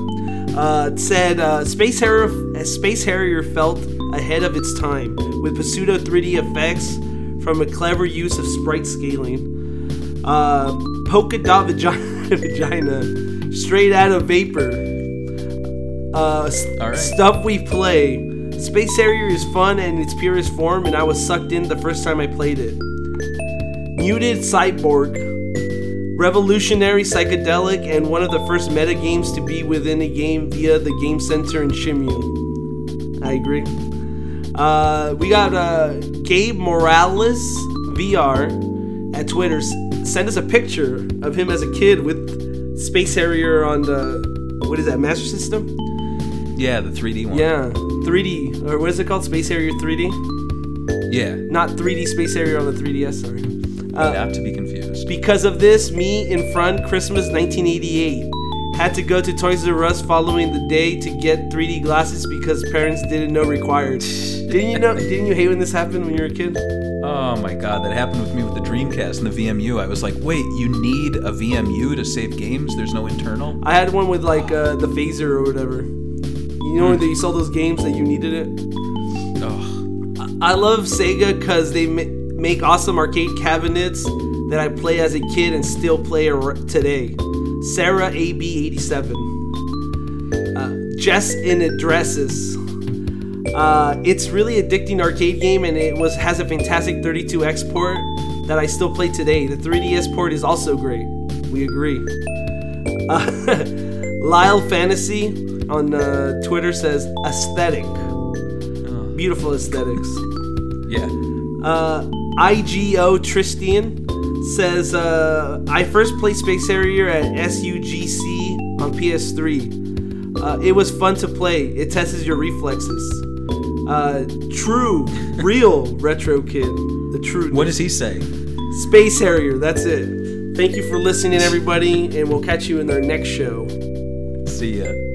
[SPEAKER 4] Uh, said uh, Space Harrier Space Harrier felt ahead of its time with pseudo 3D effects from a clever use of sprite scaling. Uh, polka dot vagina, vagina straight out of Vapor. Uh, s-
[SPEAKER 3] All right.
[SPEAKER 4] Stuff we play. Space Harrier is fun in its purest form, and I was sucked in the first time I played it. Muted Cyborg. Revolutionary, psychedelic, and one of the first meta games to be within a game via the Game Center in Shenmue. I agree. Uh, we got uh, Gabe Morales VR at Twitter. S- send us a picture of him as a kid with Space Harrier on the what is that Master System?
[SPEAKER 3] Yeah, the 3D one.
[SPEAKER 4] Yeah, 3D or what is it called? Space Harrier 3D?
[SPEAKER 3] Yeah.
[SPEAKER 4] Not 3D Space Harrier on the 3DS. Sorry. Uh,
[SPEAKER 3] Not to be confused.
[SPEAKER 4] Because of this, me in front Christmas 1988 had to go to Toys R Us following the day to get 3D glasses because parents didn't know required. didn't you know? Didn't you hate when this happened when you were a kid?
[SPEAKER 3] Oh my god, that happened with me with the Dreamcast and the VMU. I was like, wait, you need a VMU to save games? There's no internal?
[SPEAKER 4] I had one with like uh, the phaser or whatever. You know when you saw those games that you needed it.
[SPEAKER 3] Oh,
[SPEAKER 4] I love Sega because they ma- make awesome arcade cabinets that I play as a kid and still play today. Sarah AB87. Uh, Jess in Addresses. Uh, it's really addicting arcade game and it was has a fantastic 32x port that I still play today. The 3DS port is also great. We agree. Uh, Lyle Fantasy on uh, Twitter says aesthetic. Beautiful aesthetics.
[SPEAKER 3] yeah.
[SPEAKER 4] Uh, IGO Tristian says, uh, I first played Space Harrier at SUGC on PS3. Uh, it was fun to play. It tests your reflexes. Uh, true, real retro kid. The true
[SPEAKER 3] What does he say?
[SPEAKER 4] Space Harrier. That's it. Thank you for listening, everybody, and we'll catch you in our next show.
[SPEAKER 3] See ya.